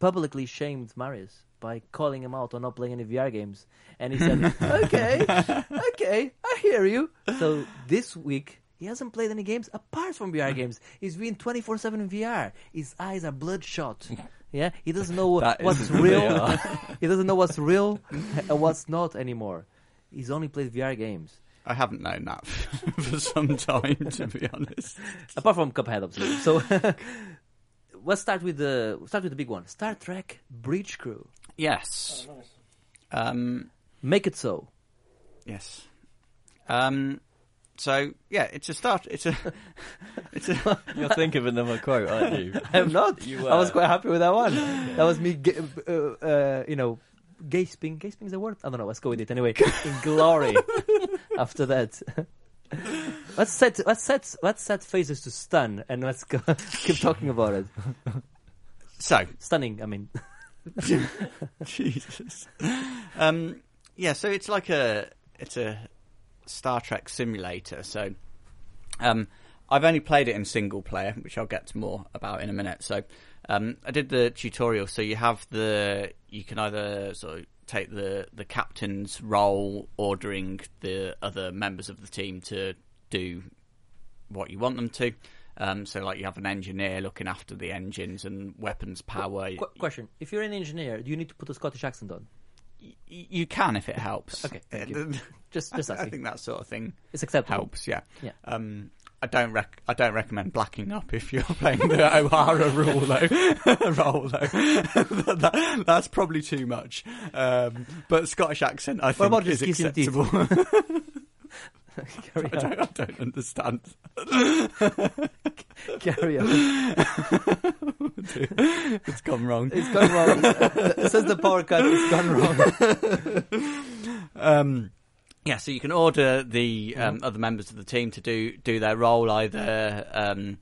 publicly shamed Marius by calling him out on not playing any VR games, and he said, "Okay, okay, I hear you." So this week. He hasn't played any games apart from VR games. He's been 24 7 in VR. His eyes are bloodshot. Yeah, he doesn't know That what's real. he doesn't know what's real and what's not anymore. He's only played VR games. I haven't known that for some time, to be honest. apart from Cuphead, obviously. So let's start with the start with the big one. Star Trek Bridge Crew. Yes. Um, Make it so. yes. Um, so yeah, it's a start. It's a. It's a. You're thinking of another quote, aren't you? I am not. You I was quite happy with that one. That was me, uh, uh, you know, gasping. Gasping is a word. I don't know. Let's go with it anyway. In glory. After that. Let's set let's set let's set phases to stun and let's go, keep talking about it. So Stunning, I mean. Jesus. Um, yeah, so it's like a it's a Star Trek simulator. So um, I've only played it in single player, which I'll get to more about in a minute. So um, I did the tutorial. So you have the you can either sort of take the the captain's role, ordering the other members of the team to do what you want them to. Um, so, like, you have an engineer looking after the engines and weapons power. Qu- question: If you're an engineer, do you need to put a Scottish accent on? Y- you can if it helps. Okay, Uh, Just, just I asking. think that sort of thing It's acceptable. helps. Yeah. Yeah. Um, I don't rec- I don't recommend blacking up if you're playing the Uhura rule though. role though. That- that's probably too much. Um, but Scottish accent I think is just kissing teeth? acceptable. Carry I on. don't, I don't understand. Carry on. It's gone wrong. It's gone wrong. Since the power cut, it's gone wrong. Um, yeah, so you can order the um, other members of the team to do do their role, either um,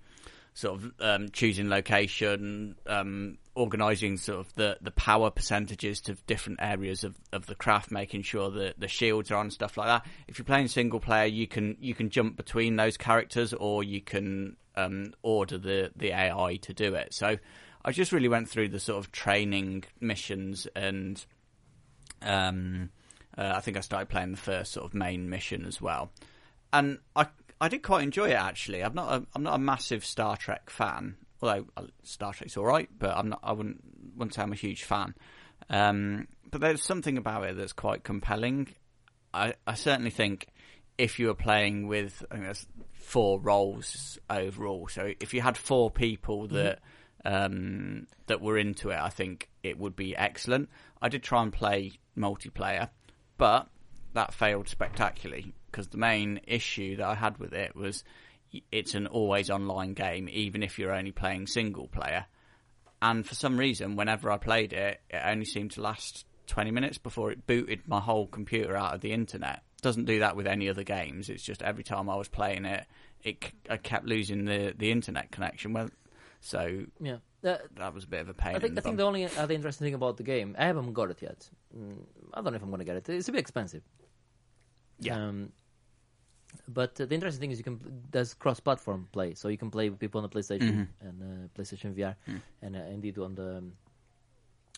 sort of um, choosing location, um, organising sort of the, the power percentages to different areas of, of the craft, making sure that the shields are on stuff like that. If you're playing single player, you can you can jump between those characters, or you can um, order the the AI to do it. So I just really went through the sort of training missions and. Um, uh, I think I started playing the first sort of main mission as well, and I I did quite enjoy it actually. I'm not a, I'm not a massive Star Trek fan, although uh, Star Trek's all right, but I'm not I wouldn't wouldn't say I'm a huge fan. Um, but there's something about it that's quite compelling. I I certainly think if you were playing with I think there's four roles overall, so if you had four people that um, that were into it, I think it would be excellent. I did try and play multiplayer, but that failed spectacularly because the main issue that I had with it was it's an always online game, even if you're only playing single player. And for some reason, whenever I played it, it only seemed to last 20 minutes before it booted my whole computer out of the internet. Doesn't do that with any other games. It's just every time I was playing it, it I kept losing the, the internet connection. Well, so Yeah. Uh, that was a bit of a pain. I in think the I think the only other interesting thing about the game, I haven't got it yet. Mm, I don't know if I'm going to get it. It's a bit expensive. Yeah. Um, but uh, the interesting thing is you can there's cross-platform play, so you can play with people on the PlayStation Mhm. and uh, PlayStation VR, Mm. and uh, indeed on the um,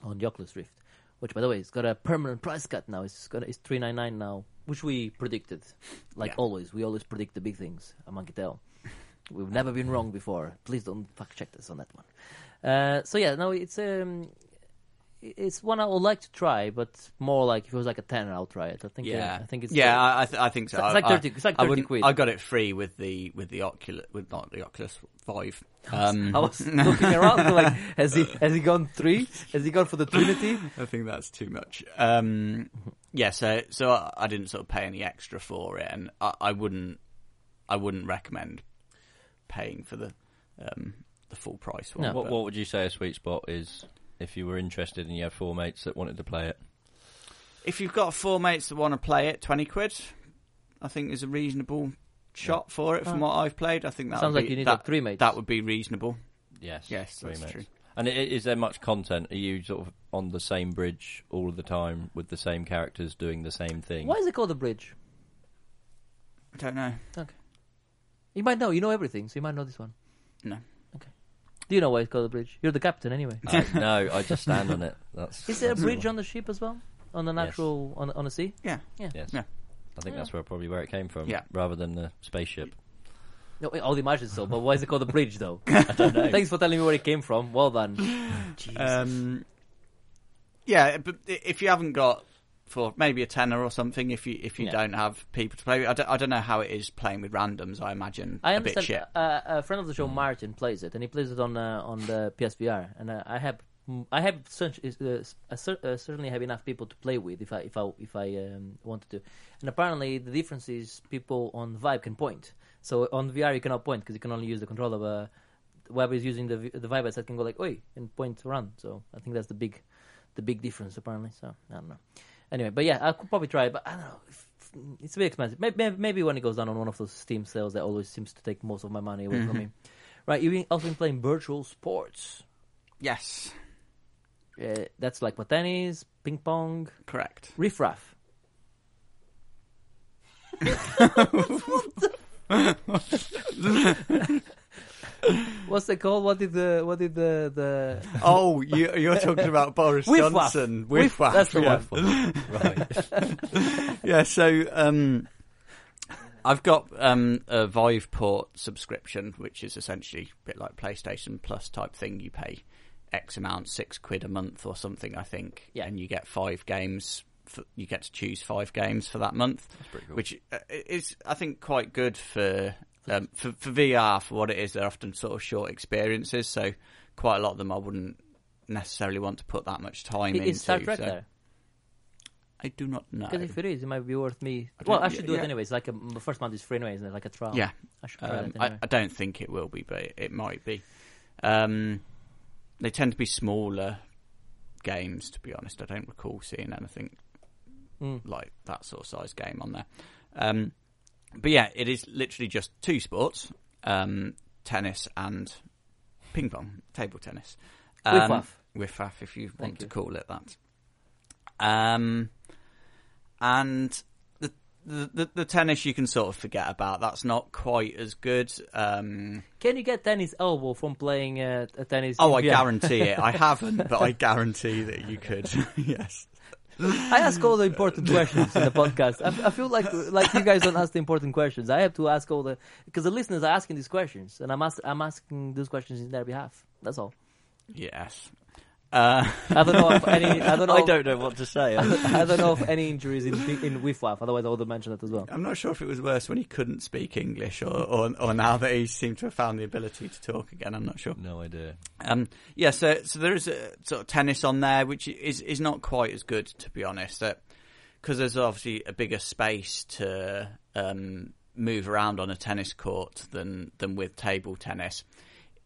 on the Oculus Rift. Which, by the way, it's got a permanent price cut now. It's got it's three nine nine now, which we predicted. Like Yeah. always, we always predict the big things. A monkey tell. We've never been wrong before. Please don't fact check us on that one. Uh, so yeah, no, it's um, it's one I would like to try, but more like if it was like a ten, I'll try it. I think. Yeah, I think it's yeah. I, I, th- I think so. It's I- like I- 30 it's like 30 wouldn't- quid. I got it free with the with the Oculus, with not the Oculus Vive. Um, I was looking around like, has he has he gone three? Has he gone for the Trinity? I think that's too much. Um, yeah, so so I, I didn't sort of pay any extra for it, and I, I wouldn't I wouldn't recommend paying for the um, the full price one. No. What, what would you say a sweet spot is if you were interested and you had four mates that wanted to play it? If you've got four mates that want to play it, twenty quid. I think is a reasonable shot for it from what I've played. I think that Sounds would like be, you need that, like three mates. that would be reasonable. Yes. Yes, three that's mates. true. And is there much content? Are you sort of on the same bridge all of the time with the same characters doing the same thing? Why is it called the bridge? I don't know. Okay, You might know. You know everything, so you might know this one. No. Okay. Do you know why it's called a bridge? You're the captain anyway. Uh, no, I just stand on it. That's. Is there a that's bridge all. on the ship as well? On an Yes. actual on on the sea? Yeah. Yeah. Yes. Yeah. I think Yeah. that's where probably where it came from. Yeah. Rather than the spaceship. No, I would imagine so. But why is it called a bridge though? I don't know. Thanks for telling me where it came from. Well done. Jesus. Um, yeah, but i- if you haven't got for maybe a tenner or something, if you if you Yeah. don't have people to play with, I don't, I don't know how it is playing with randoms. I imagine I a bit understand. shit. Uh, a friend of the show, Martin, plays it, and he plays it on uh, on the PSVR. And uh, I have I have such, uh, uh, certainly have enough people to play with if I if I if I um, wanted to. And apparently, the difference is people on Vive can point. So on VR you cannot point because you can only use the control of a. Whoever is using the the Vive headset can go like oi and point around. So I think that's the big the big difference apparently. So I don't know. Anyway, but yeah, I could probably try it, but I don't know. It's a bit expensive. Maybe, maybe when it goes down on one of those Steam sales, that always seems to take most of my money away from me. Right, you've also been playing virtual sports. Yes, Uh, that's like what tennis, ping pong, correct. riff raff. What's it called? What did the what did the the Oh, you, you're talking about Boris Whiff waff. Johnson. Whiff- Whiff that's the yeah. right. yeah, so um, I've got um, a Viveport subscription, which is essentially a bit like PlayStation Plus type thing. You pay X amount, six quid a month or something, I think, Yeah. and you get five games. For, you get to choose five games for that month, That's pretty cool. which uh, is, I think, quite good for, um, for for VR for what it is. They're often sort of short experiences, so quite a lot of them I wouldn't necessarily want to put that much time into. is Star Trek so there? I do not know. Because if it is, it might be worth me. I Well, I should do it yeah. anyways. Like a, the first month is free anyway, isn't it? Like a trial. Yeah. I should try Um, it I, anyway. I don't think it will be, but it, it might be. Um, they tend to be smaller games, to be honest. I don't recall seeing anything Mm. like that sort of size game on there. Um, but yeah, it is literally just two sports: um, tennis and ping pong, table tennis. Um. Whiff-waff, if you Thank want to you. call it that. Um, and the, the the the tennis you can sort of forget about. That's not quite as good. Um, Can you get tennis elbow from playing uh, a tennis? oh, I Yeah. guarantee it. I haven't, but I guarantee that you could. yes. I ask all the important questions in the podcast. I, I feel like like you guys don't ask the important questions. I have to ask all the because the listeners are asking these questions, and I'm ask, I'm asking those questions in their behalf. That's all. Yes. Uh, I don't know if any. I don't know. I if- don't know what to say. I don't know if any injuries in in Whiff Otherwise, I would have mentioned that as well. I'm not sure if it was worse when he couldn't speak English or, or, or now that he seemed to have found the ability to talk again. I'm not sure. no idea. Um, yeah, so so there is a sort of tennis on there, which is is not quite as good to be honest. Because there's obviously a bigger space to um, move around on a tennis court than than with table tennis.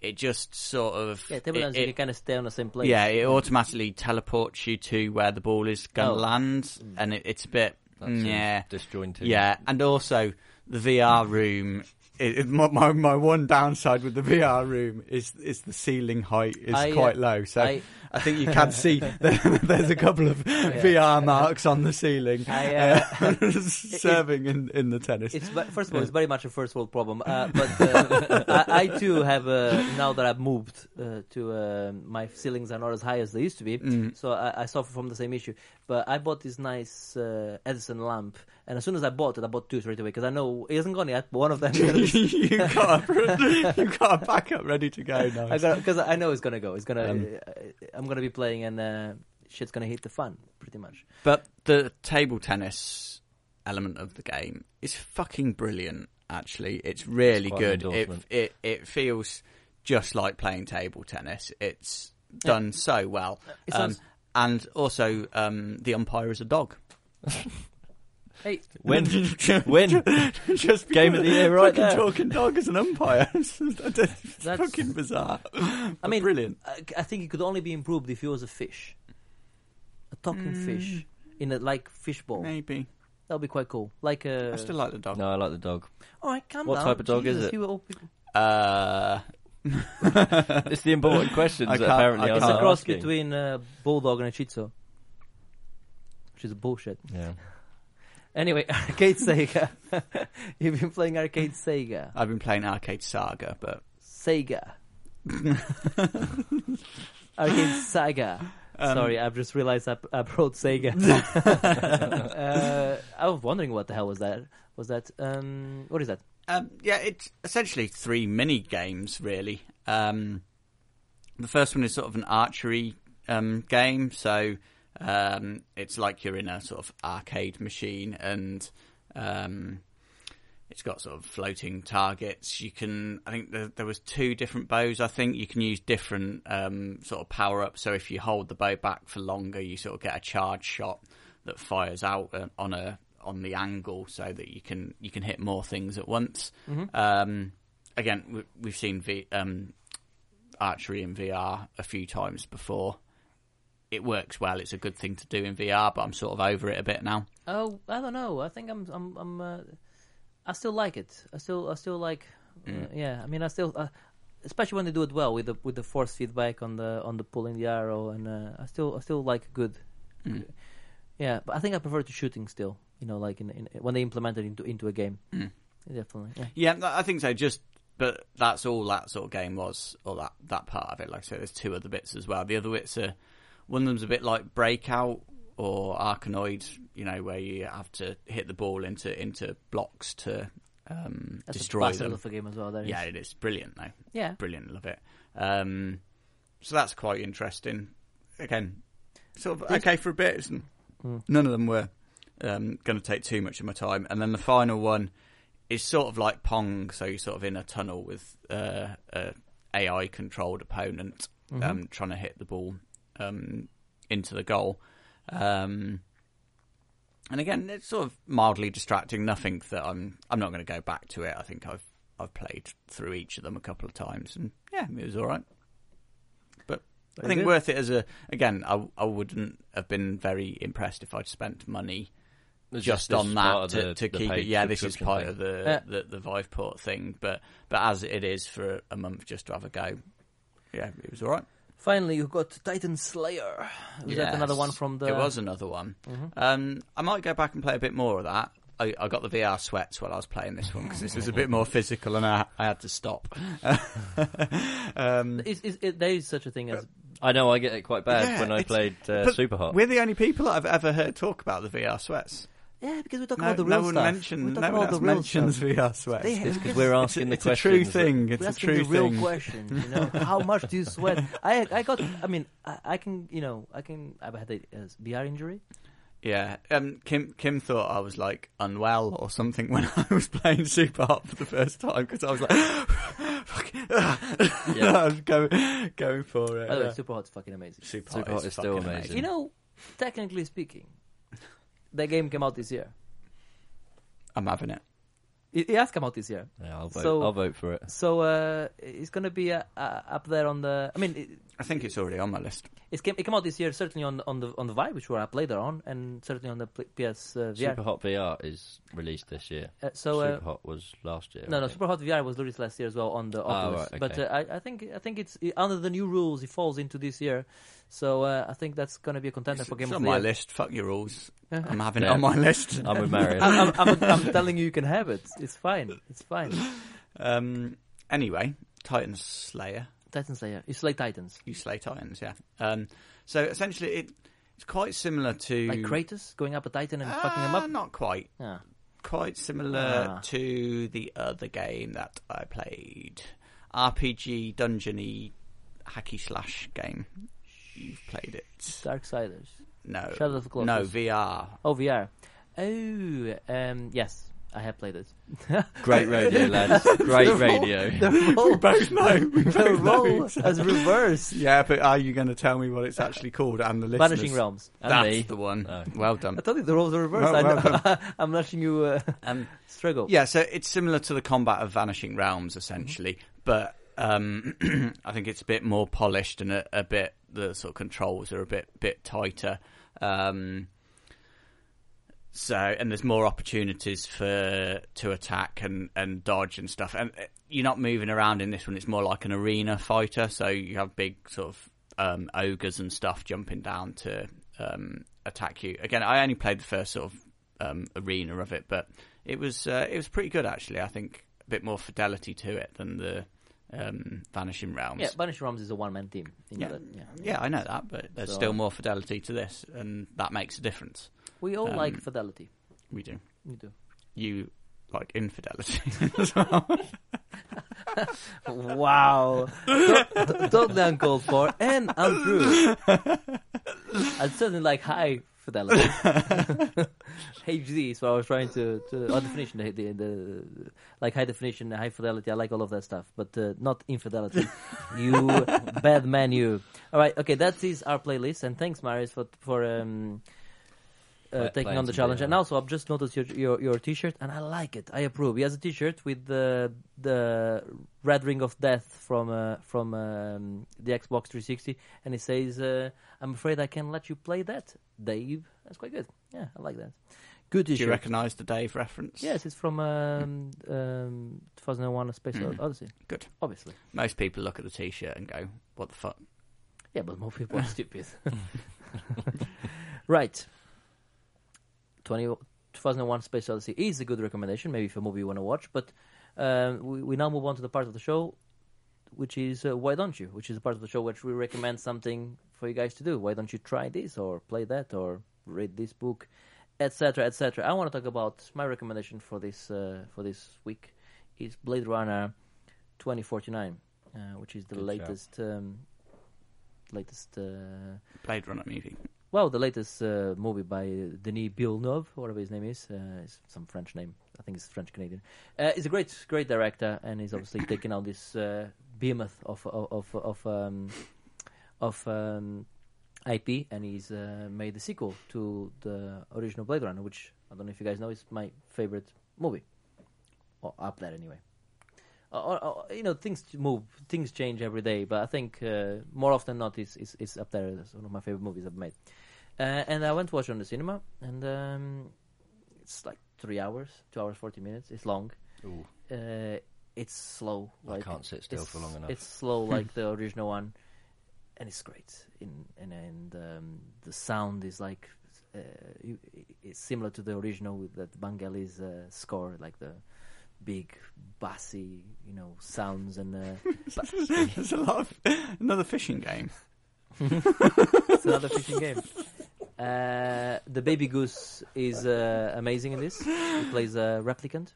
It just sort of Yeah, table it- it- you can kind of stay on the same place. yeah, it automatically teleports you to where the ball is going to Oh. land, and it, it's a bit That mm, yeah, disjointed. yeah, and also the VR room. It, it- my, my my one downside with the VR room is is the ceiling height is I, uh, quite low. So I, I- think you can see there, there's a couple of VR marks on the ceiling I, uh, uh, serving in, in the tennis. It's first of all, it's very much a first world problem. Uh, but uh, I, too have uh, now that I've moved uh, to my ceilings are not as high as they used to be, Mm. so I, I suffer from the same issue. But I bought this nice uh, Edison lamp, and as soon as I bought it, I bought two straight away because I know it hasn't gone yet. But one of them, you got a, you got a backup ready to go. I got because I know it's gonna go. It's gonna. Um, uh, I'm gonna be playing, and uh, shit's gonna hit the fan pretty much. But the table tennis element of the game is fucking brilliant. Actually, it's really an good. It, it it feels just like playing table tennis. It's done so well, um, sounds- and also um, the umpire is a dog. Hey, When? Just When? just Game of the year right fucking there. talking dog as an umpire. it's That's- fucking bizarre. I mean, brilliant. I, I think it could only be improved if he was a fish, a talking fish in a like fishbowl. Maybe. That'll be quite cool. Like uh, I still like the dog. No, I like the dog. all right, calm What down. type of dog is it? all people- Uh, It's the important questions I that can't- apparently I It's a cross asking. between a bulldog and a Shih Tzu, which is bullshit. Yeah. Anyway, arcade Sega. You've been playing arcade Sega. I've been playing Arcade Saga, but Sega. arcade Saga. Um, Sorry, I've just realized I, I wrote Sega. uh, I was wondering what the hell was that. Was that um, what is that? Um, yeah, it's essentially three mini games, really. Um, the first one is sort of an archery um, game, so um, it's like you're in a sort of arcade machine, and um, it's got sort of floating targets. You can, I think there, there was two different bows. I think you can use different um, sort of power ups. So if you hold the bow back for longer, you sort of get a charge shot that fires out uh, on a on the angle, so that you can you can hit more things at once. Um, again, we, we've seen v, um, archery in VR a few times before. It works well. It's a good thing to do in VR, but I'm sort of over it a bit now. Oh, I don't know. I think I'm I'm I'm. Uh, I still like it. I still I still like. Uh, Mm. yeah, I mean, I still. Uh, Especially when they do it well with the with the force feedback on the on the pulling the arrow, and uh, I still I still like good. Mm. Yeah, but I think I prefer to shooting still. You know, like in, in when they implement it into into a game. Mm. Definitely. Yeah. Yeah, I think so. Just, but that's all that sort of game was, or that that part of it. Like I said, there's two other bits as well. The other bits are one of them's a bit like Breakout or Arkanoid. You know, where you have to hit the ball into into blocks to um, That's destroy a bastard them. of a game as well. There Yeah, it is brilliant though. yeah. Brilliant, love it. Um, so that's quite interesting. Again, sort of okay for a bit. Isn't, Mm. None of them were um, going to take too much of my time. And then the final one is sort of like Pong, so you're sort of in a tunnel with uh, a AI controlled opponent Mhm. um, trying to hit the ball um, into the goal. Um, and again, it's sort of mildly distracting. Nothing that I'm I'm not going to go back to it. I think I've I've played through each of them a couple of times, and yeah, it was all right. But I think good. worth it as a again. I I wouldn't have been very impressed if I'd spent money It's just on that to, the- to keep it. Yeah, this is part thing. of the, Yeah. the the Viveport thing, but but as it is for a month just to have a go, yeah, it was all right. Finally, you've got Titan Slayer. Was that another one from the? It was another one. Mhm. Um, I might go back and play a bit more of that. I, I got the VR sweats while I was playing this one because this was a bit more physical and I, I had to stop. um, Is, is, it, there is such a thing as I know I get it quite bad Yeah, when I played uh, Super Hot. we're the only people that I've ever heard talk about the VR sweats. Yeah, because we talk No, about the no real one stuff. mentioned. we talk No about one the else real mentions stuff. VR sweats. They- because because we're It's, asking it's the a true thing. It's We're a true the real thing. question. You know, how much do you sweat? I I got. I mean, I, I can. You know, I can. I've had a uh, VR injury. Yeah, um, Kim Kim thought I was like unwell or something when I was playing Super Hot for the first time because I was like, fuck, Yeah. I was going going for it. By the way, yeah. Super Hot's fucking amazing. Super, Super Hot Hot is is still fucking amazing. You know, technically speaking, that game came out this year. I'm having it. It, it has come out this year. Yeah, I'll vote. So- I'll vote for it. So uh, it's gonna be uh, uh, up there on the. I mean, it, I think it's already on my list. it came, it came out this year, certainly on on the on the Vive, which where I played it on, and certainly on the P- PS uh, VR. Super Hot VR is released this year. Uh, so uh, Super Hot was last year. No, I no, think. Super Hot VR was released last year as well on the Ah, Oculus. right, But okay. uh, I, I think I think it's under the new rules. It falls into this year, so uh, I think that's going to be a contender It's, for Game it's of on my list. Fuck your rules. I'm having it on my list. I'm with Marius. I'm, I'm, I'm, I'm telling you, you can have it. It's fine. It's fine. Um, anyway, Titan Slayer. Titan Slayer. You slay Titans. You slay Titans, yeah. Um, so essentially, it it's quite similar to Like Kratos going up a Titan and fucking him Ah, up. Not quite. Yeah. quite similar Ah. to the other game that I played. RPG dungeony hacky slash game. You've played it. Darksiders. No. Shadow of the Colossus. No, VR. Oh, VR. Oh, um, yes. I have played it. Great radio, lads. Great radio. The role, both know. We the both know. role has reversed. Yeah, but are you going to tell me what it's actually called and the listeners? Vanishing Realms. And That's me. the one. Oh. Well done. I told you the roles are reversed. Well- I well know. I'm letting you uh, Um, struggle. Yeah, so it's similar to the combat of Vanishing Realms, essentially, but um, I think it's a bit more polished and a, a bit the sort of controls are a bit bit tighter. Um, So and there's more opportunities for to attack and, and dodge and stuff. And uh, you're not moving around in this one. It's more like an arena fighter. So you have big sort of um, ogres and stuff jumping down to um, attack you. Again, I only played the first sort of um, arena of it, but it was uh, it was pretty good actually. I think a bit more fidelity to it than the um, Vanishing Realms. Yeah, Vanishing Realms is a one man team. You know Yeah. that, yeah. Yeah, I know that, but there's So- still more fidelity to this, and that makes a difference. We all Um, like fidelity. We do. We do. You like infidelity as well. Wow. Be uncalled for and untrue. I'd certainly like high fidelity. HD what I was trying to, to oh, definition, the, the, the, like high definition, high fidelity. I like all of that stuff, but uh, not infidelity. you bad man, you. All right, okay, that is our playlist, and thanks, Marius, for for um, uh, taking on the challenge. And also, I've just noticed your your your T-shirt, and I like it. I approve. He has a T-shirt with the the red ring of death from uh, from um, the Xbox 360, and it says, uh, "I'm afraid I can't let you play that, Dave." That's quite good. Yeah, I like that. Good do you recognise the Dave reference? Yes, it's from um, um, 2001: A Space Mm. Odyssey. Good. Obviously. Most people look at the T-shirt and go, "What the fuck?" Yeah, but more people are stupid. right. 20, 2001 Space Odyssey is a good recommendation, maybe for a movie you want to watch. But um, we, we now move on to the part of the show, which is uh, Why Don't You? Which is the part of the show which we recommend something for you guys to do. Why don't you try this or play that or read this book, etc., etc. I want to talk about my recommendation for this uh, for this week is Blade Runner 2049, uh, which is the Good latest um, latest. Uh, Blade Runner movie. Well, the latest uh, movie by Denis Villeneuve, whatever his name is, uh, is some French name. I think it's French Canadian. Uh, he's a great, great director, and he's obviously taken out this uh, behemoth of of of of, um, of um, IP, and he's uh, made the sequel to the original Blade Runner, which I don't know if you guys know is my favorite movie, or up there anyway. Or, or, or, you know, things move, things change every day, but I think uh, more often than not, it's, it's, it's up there as one of my favorite movies I've made. Uh, and I went to watch it on the cinema, and um, it's like three hours, two hours forty minutes. It's long. Ooh, Uh, it's slow. I Like, can't sit still for long enough. It's slow like the original one, and it's great. In and and um, the sound is like uh, it's similar to the original with that Vangelis uh, score, like the big bassy, you know, sounds and uh, There's a lot of another fishing game. it's another fishing game. Uh, the baby goose is uh, amazing in this. He plays a replicant.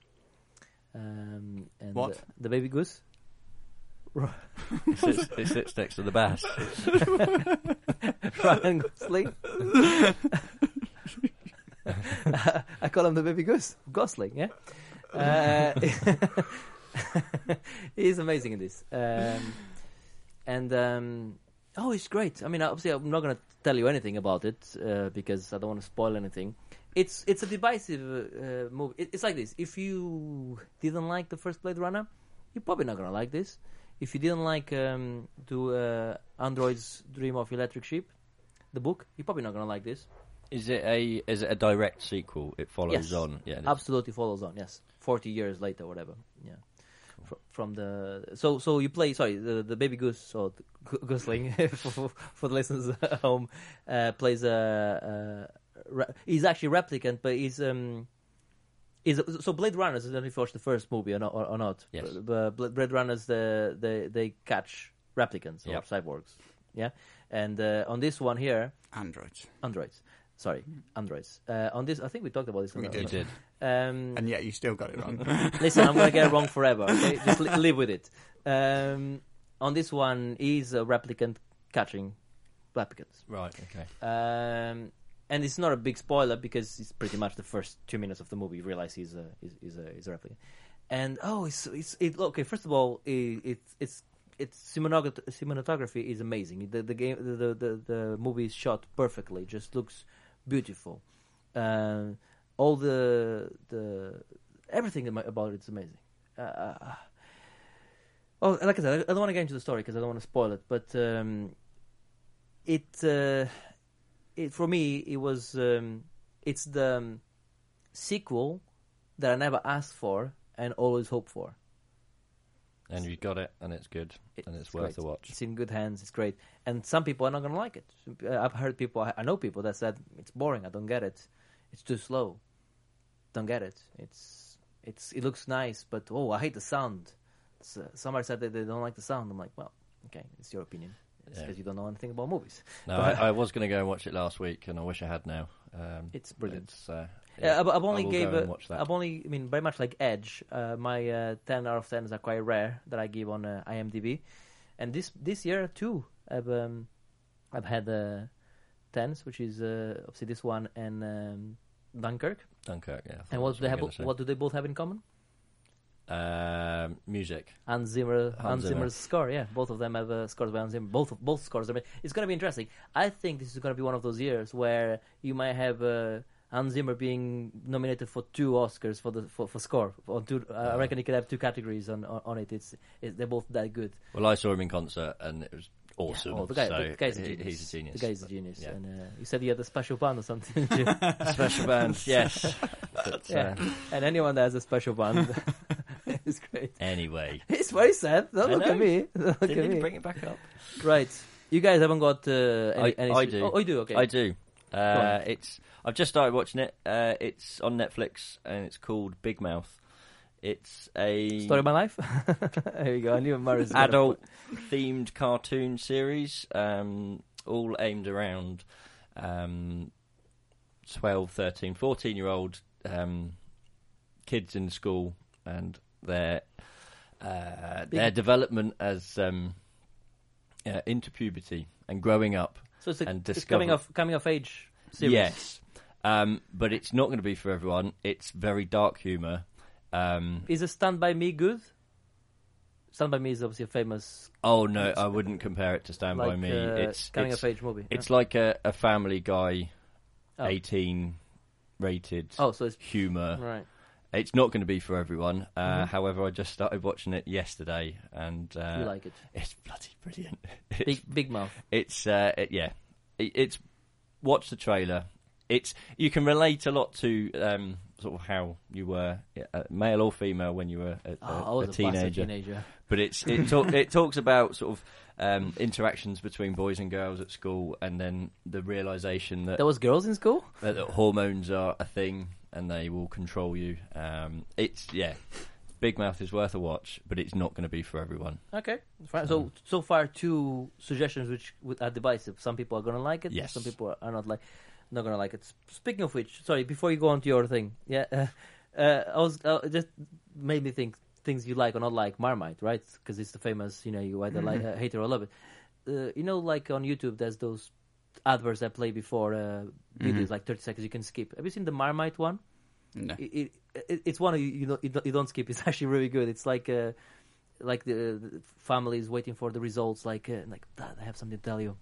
Um, and What? the baby goose? it, sits, it sits next to the bass. Ryan Gosling. I call him the baby goose. Gosling, yeah? Uh, he's amazing in this. Um, and, um, oh, he's great. I mean, obviously, I'm not going to tell you anything about it uh, because I don't want to spoil anything. It's it's a divisive uh, movie. It, it's like this. If you didn't like the first Blade Runner, you're probably not going to like this. If you didn't like um, do uh, Androids Dream of Electric Sheep, the book, you're probably not going to like this. Is it a is it a direct sequel? It follows Yes. on. Yeah. it. Absolutely follows on. Yes, forty years later, whatever. Yeah, Fr- from the so so you play sorry the the baby goose or Gosling for, for, for the listeners at home uh, plays a, a re- he's actually a replicant, but he's um. Is so Blade Runners? I don't know if you watched the first movie or not. Or, or not. Yes. But, but Blade Runners, the, they they catch replicants or Yep. cyborgs. Yeah, and uh, on this one here, Androids. androids. Sorry, androids. Uh, on this, I think we talked about this. We did. did. Um, And yet you still got it wrong. listen, I'm gonna get it wrong forever. Okay, just li- live with it. Um, on this one, he's a replicant catching replicants, Right. Okay. um, and it's not a big spoiler because it's pretty much the first two minutes of the movie. You realize he's a he's, he's a he's a replicant, and oh, it's it's it, okay. First of all, it, it's it's it's cinematography is amazing. The the game the the, the, the movie is shot perfectly. It Just looks beautiful. Um, all the the everything about it's amazing. Uh, oh, like I said, I don't want to get into the story because I don't want to spoil it. But um, it uh, it for me it was um, it's the um, sequel that I never asked for and always hoped for. And you got it, and it's good, and it's worth great. a watch. It's in good hands. It's great, and some people are not going to like it. I've heard people. I know people that said it's boring. I don't get it. It's too slow. Don't get it. It's it's it looks nice, but oh, I hate the sound. So, somebody said that they don't like the sound. I'm like, well, okay, it's your opinion. It's Yeah. because you don't know anything about movies. No, I, I was going to go and watch it last week, and I wish I had now. Um, It's brilliant. It's, uh, Yeah, I've, I've only gave Watch that. I've only, I mean, very much like Edge. Uh, my uh, ten out of tens are quite rare that I give on uh, IMDb, and this this year too, I've um, I've had uh, tens, which is uh, obviously this one and um, Dunkirk. Dunkirk, yeah. And what do they have? you were gonna What do they both have in common? Um, music. Hans Zimmer, Hans Hans Zimmer. Zimmer's score. Yeah, both of them have uh, scores by Hans Zimmer. Both both scores. are. It's going to be interesting. I think this is going to be one of those years where you might have uh, Hans Zimmer being nominated for two Oscars for the for, for score. On two, uh, I reckon he could have two categories on on, on it. It's, it's they're both that good. Well, I saw him in concert, and it was awesome. Oh, the guy, so the guy's a genius. He's a genius. The guy's a genius. Yeah. And uh, you said he had a special band or something. Special band, yes. But, yeah. uh, and anyone that has a special band is great. anyway, It's very sad. Don't I look know. at me. Don't look at me. bring it back up. Right. You guys haven't got uh, any, I- any I do. Oh, you do. Okay. I do. Uh, it's. I've just started watching it. Uh, it's on Netflix, and it's called Big Mouth. It's a Story of my life. there you go. I knew Marius adult themed cartoon series, um, all aimed around um, 12, 13, 14 year old um, kids in school and their uh, their development as um, uh, into puberty and growing up. So it's, a, and it's coming of coming of age series. Yes, um, but it's not going to be for everyone. It's very dark humour. Um, Is a Stand by Me good? Stand by Me is obviously a famous oh no, I wouldn't compare it to Stand like by Me. uh, it's coming it's, of age movie. It's like a, a Family Guy, Oh. eighteen rated oh, so it's humour. right. It's not going to be for everyone. Uh, Mhm. However, I just started watching it yesterday, and uh, you like it? it's bloody brilliant. It's, Big Big Mouth. it's uh, it, yeah, it, it's watch the trailer. It's you can relate a lot to um, sort of how you were, uh, male or female, when you were a, Oh, a, a teenager. teenager. But it's it, talk, it talks about sort of um, interactions between boys and girls at school, and then the realization that There was girls in school. that, that hormones are a thing and they will control you. Um, it's yeah, Big Mouth is worth a watch, but it's not going to be for everyone. Okay, fine. So so far, two suggestions which are divisive. Some people are gonna like it. Yes. Some people are not like not gonna like it. Speaking of which, sorry, before you go on to your thing, yeah, uh, uh, I was uh, just made me think things you like or not like Marmite, right? Because it's the famous, you know, you either like uh, hate it or love it. Uh, you know, like on YouTube, there's those adverts that play before uh, videos, Mhm. like 30 seconds you can skip. Have you seen the Marmite one? No. it, it, it, it's one you you don't, you don't you don't skip. It's actually really good. It's like uh, like the, the family is waiting for the results. Like uh, like Dad, I have something to tell you.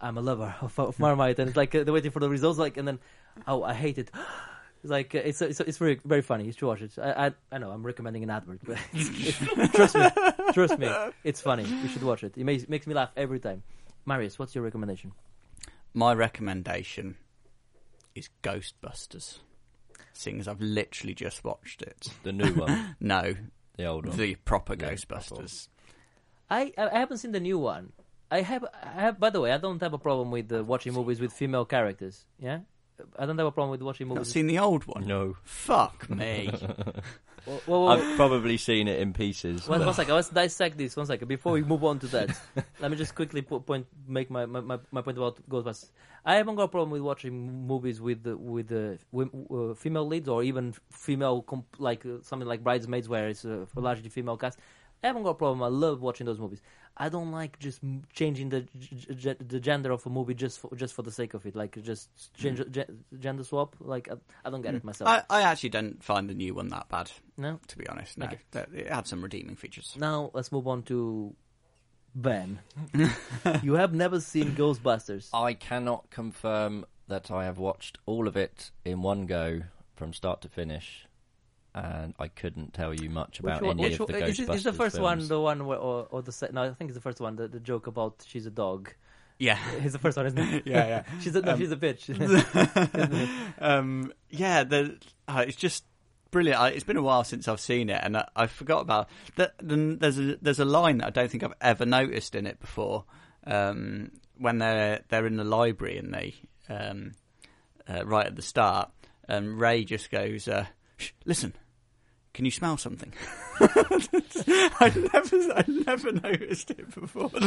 I'm a lover of, of Marmite, and it's like uh, they're waiting for the results. Like and then oh I hate it. It's like uh, it's it's it's very very funny. You should watch it. I I, I know I'm recommending an advert, but it's, it's, trust me, trust me, it's funny. You should watch it. It makes makes me laugh every time. Marius, what's your recommendation? My recommendation is Ghostbusters. Seeing as I've literally just watched it. The new one, No, the old one. the proper Yeah, Ghostbusters. I I haven't seen the new one. I have I have. By the way, I don't have a problem with uh, watching movies with female characters. Yeah, I don't have a problem with watching movies. Not movies. seen the old one? no, Fuck me. Whoa, whoa, whoa, I've probably seen it in pieces. One, one second, let's dissect this. One second, before we move on to that, let me just quickly po- point, make my, my, my, my point about Ghostbusters. I haven't got a problem with watching movies with the, with the wim- uh, female leads or even female comp- like uh, something like Bridesmaids, where it's uh, a largely female cast. I haven't got a problem. I love watching those movies. I don't like just changing the g- g- the gender of a movie just for, just for the sake of it, like just change, mm. ge- gender swap. Like I, I don't get it mm. myself. I, I actually don't find the new one that bad, no. to be honest. No, Okay. It had some redeeming features. Now let's move on to Ben. you have never seen Ghostbusters. I cannot confirm that I have watched all of it in one go from start to finish, and I couldn't tell you much about Which one- any which of the Ghostbusters is, it- is the first one the one where, or, or the se- no? I think it's the first one. The, the joke about she's a dog, Yeah. It's the first one, isn't it? Yeah, yeah. she's a, no, Um, she's a bitch. um, yeah, the, uh, it's just brilliant. I, it's been a while since I've seen it, and I, I forgot about that. Then there's a there's a line that I don't think I've ever noticed in it before. Um, when they're they're in the library and they um, uh, right at the start, and Ray just goes, uh, Shh, "Listen, can you smell something?" I never, I never noticed it before.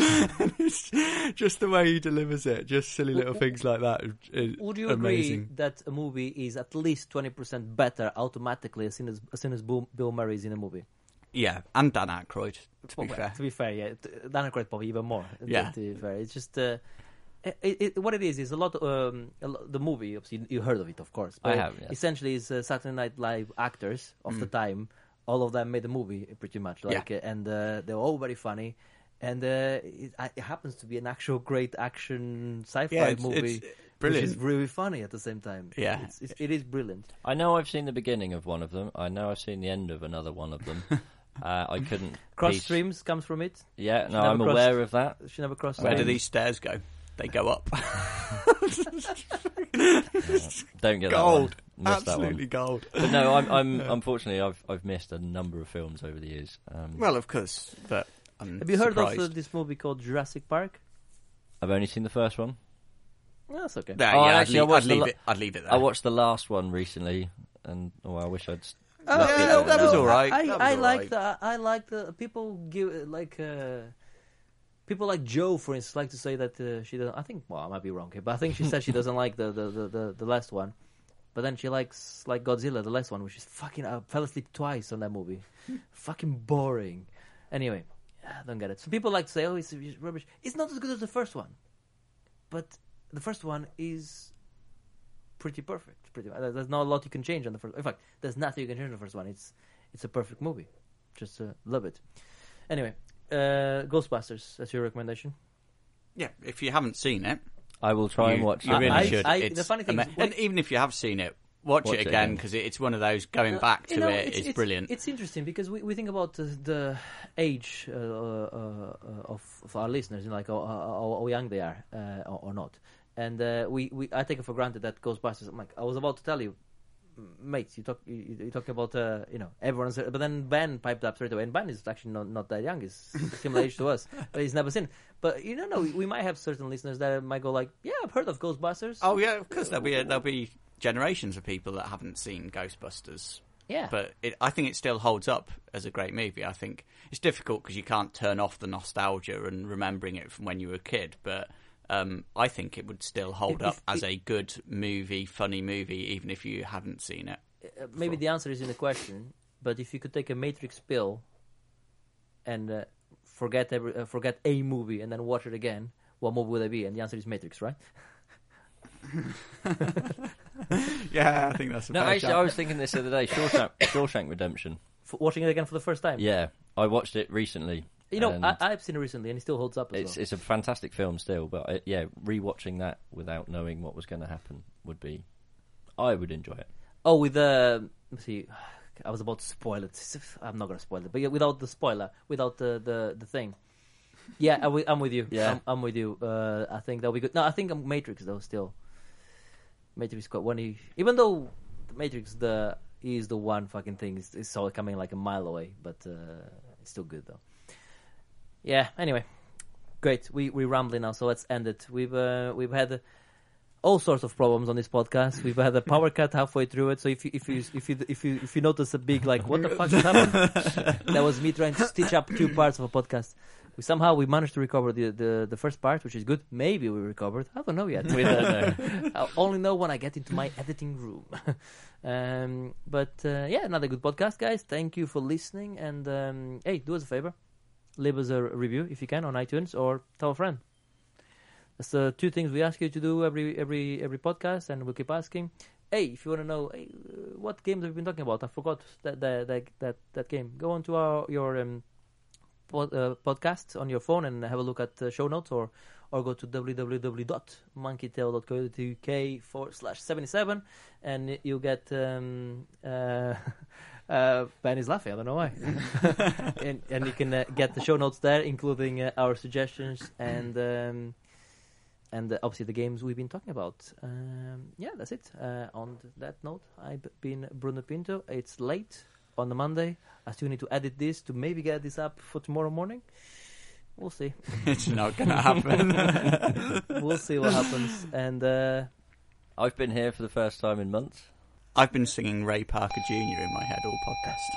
It's just the way he delivers it, just silly little things like that. is Would you amazing. agree that a movie is at least twenty percent better automatically as soon as as soon as Bill, Bill Murray is in a movie? Yeah, and Dan Aykroyd. To be fair, To be fair, yeah, Dan Aykroyd probably even more. to- Yeah. To be fair, it's just uh, it, it, what it is is a lot. Um, a lo- the movie, obviously, you heard of it, of course. I have, yeah. Essentially, it's uh, Saturday Night Live actors of the Mm. time. All of them made the movie pretty much, Yeah. like, uh, and uh, they were all very funny. And uh, it, it happens to be an actual great action sci-fi yeah, it's, movie, it's brilliant. which is really funny at the same time. Yeah. it's, it's, it is brilliant. I know I've seen the beginning of one of them. I know I've seen the end of another one of them. uh, I couldn't. Cross piece- Streams comes from it. Yeah, no, I'm crossed- aware of that. She never crossed. Where do these stairs go? They go up. Don't get gold, that one. Missed that absolutely one. gold. But no, I'm, I'm unfortunately I've I've missed a number of films over the years. Um, Well, of course, but I'm Have you heard surprised. of uh, this movie called Jurassic Park? I've only seen the first one. No, that's okay. Yeah, Oh, yeah, I'd, actually, I leave, I'd leave la- it. I'd leave it there. I watched the last one recently, and oh, I wish I'd. s- Oh, yeah, no, that was all right. I, That was I like right. the I like the people give uh, like uh, people like Joe, for instance, like to say that uh, she doesn't. I think well, I might be wrong here, but I think she said she doesn't like the the, the, the the last one. But then she likes like Godzilla, the last one, which is fucking. I fell asleep twice on that movie. fucking boring. Anyway, I don't get it. So people like to say, "Oh, it's rubbish." It's not as good as the first one, but the first one is pretty perfect. Pretty. There's there's not a lot you can change on the first. In fact, there's nothing you can change on the first one. It's it's a perfect movie. Just uh, love it. Anyway, uh, Ghostbusters. That's your recommendation. Yeah, if you haven't seen it, I will try and watch. You it. really I- should. I- the funny thing is, ama- when- and even if you have seen it, watch, Watch it it again again. because it, it's one of those going Uh, back to you know, it it's, is it's- brilliant. It's interesting because we, we think about the, the age uh, uh, uh, of, of our listeners, you know, like how, how, how young they are uh, or, or not. And uh, we, we I take it for granted that Ghostbusters. I'm like, I was about to tell you, m- mates, you talk you, you're talking about uh, you know everyone's. But then Ben piped up straight away, and Ben is actually not, not that young. He's similar age to us, but he's never seen. it. But you don't know. We, we might have certain listeners that might go like, "Yeah, I've heard of Ghostbusters." oh yeah, of course there'll be there'll be generations of people that haven't seen Ghostbusters. yeah. But it, I think it still holds up as a great movie. I think it's difficult because you can't turn off the nostalgia and remembering it from when you were a kid. But um, I think it would still hold If- up if- as a good movie, funny movie, even if you haven't seen it. uh, maybe the answer is in the question, but if you could take a Matrix pill and uh, forget every, uh, forget a movie and then watch it again, what movie would it be? And the answer is Matrix, right? Yeah, I think that's a No, actually, shout. I was thinking this the other day. Shawshank, Shawshank Redemption. For watching it again for the first time. Yeah, I watched it recently. You know, and I, I've seen it recently and it still holds up as it's well. it's a fantastic film still, but I, yeah, rewatching that without knowing what was going to happen would be, I would enjoy it. Oh, with the let's see, I was about to spoil it. I'm not gonna spoil it, but yeah, without the spoiler, without the the, the thing. Yeah, I'm with, I'm with you. Yeah. I'm, I'm with you. Uh, I think that'll be good. No, I think I'm Matrix though. Still, Matrix got one. He, even though Matrix the is the one fucking thing is, all coming like a mile away, but uh, it's still good though. Yeah. Anyway, great. We we rambling now, so let's end it. We've uh, we've had all sorts of problems on this podcast. We've had a power cut halfway through it. So if you if you if you if you if you notice a big like what the fuck happened, that was me trying to stitch up two parts of a podcast. We somehow we managed to recover the the, the first part, which is good. Maybe we recovered. I don't know yet. We don't know. I'll only know when I get into my editing room. um, but uh, yeah, another good podcast, guys. Thank you for listening. And um, hey, do us a favor, leave us a review if you can on iTunes or tell a friend. That's the two things we ask you to do every every every podcast, and we'll keep asking. Hey, if you want to know hey, what games have we been talking about, I forgot that that that that, that game. Go on to our your um, pod, uh, podcast on your phone and have a look at the show notes, or or go to www.monkeytail.co.uk forward slash seventy seven, and you'll get. Um, uh, uh, ben is laughing. I don't know why. and and you can uh, get the show notes there, including uh, our suggestions and. Um, and uh, obviously the games we've been talking about. Um, yeah, that's it. Uh, on that note, I've been Bruno Pinto. It's late on the Monday. I still need to edit this to maybe get this up for tomorrow morning. We'll see. it's not going to happen. we'll see what happens. And uh, I've been here for the first time in months. I've been singing Ray Parker Jr. in my head all podcast.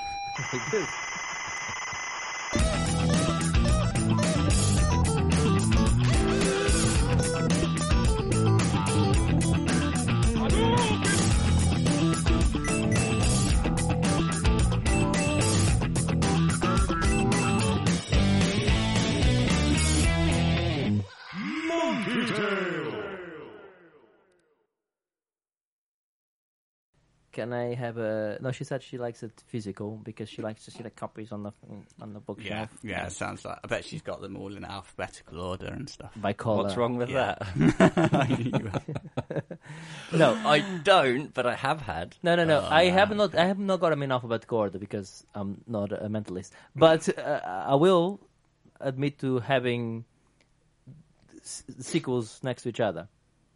Can I have a? No, she said she likes it physical because she likes to see the copies on the on the bookshelf. Yeah, it sounds like. I bet she's got them all in alphabetical order and stuff. By color. What's wrong with Yeah. that? no, I don't, but I have had. No, no, no. Oh, I yeah, have not. I have not got them in alphabetical order because I'm not a mentalist. But uh, I will admit to having s- sequels next to each other.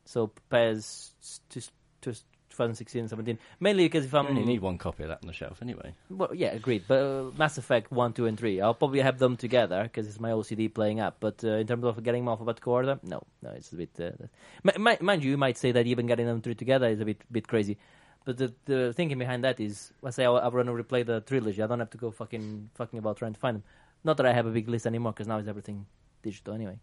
So pairs to, to 2016 and 17. Mainly because if I'm You only need one copy of that on the shelf anyway. Well, yeah, agreed. But uh, Mass Effect 1, 2, and 3, I'll probably have them together because it's my OCD playing up. But uh, in terms of getting them alphabetical order, no. No, it's a bit. Uh, mi- mind you, you might say that even getting them three together is a bit bit crazy. But the, the thinking behind that is, let's say I, I want to replay the trilogy. I don't have to go fucking fucking about trying to find them. Not that I have a big list anymore because now it's everything digital anyway.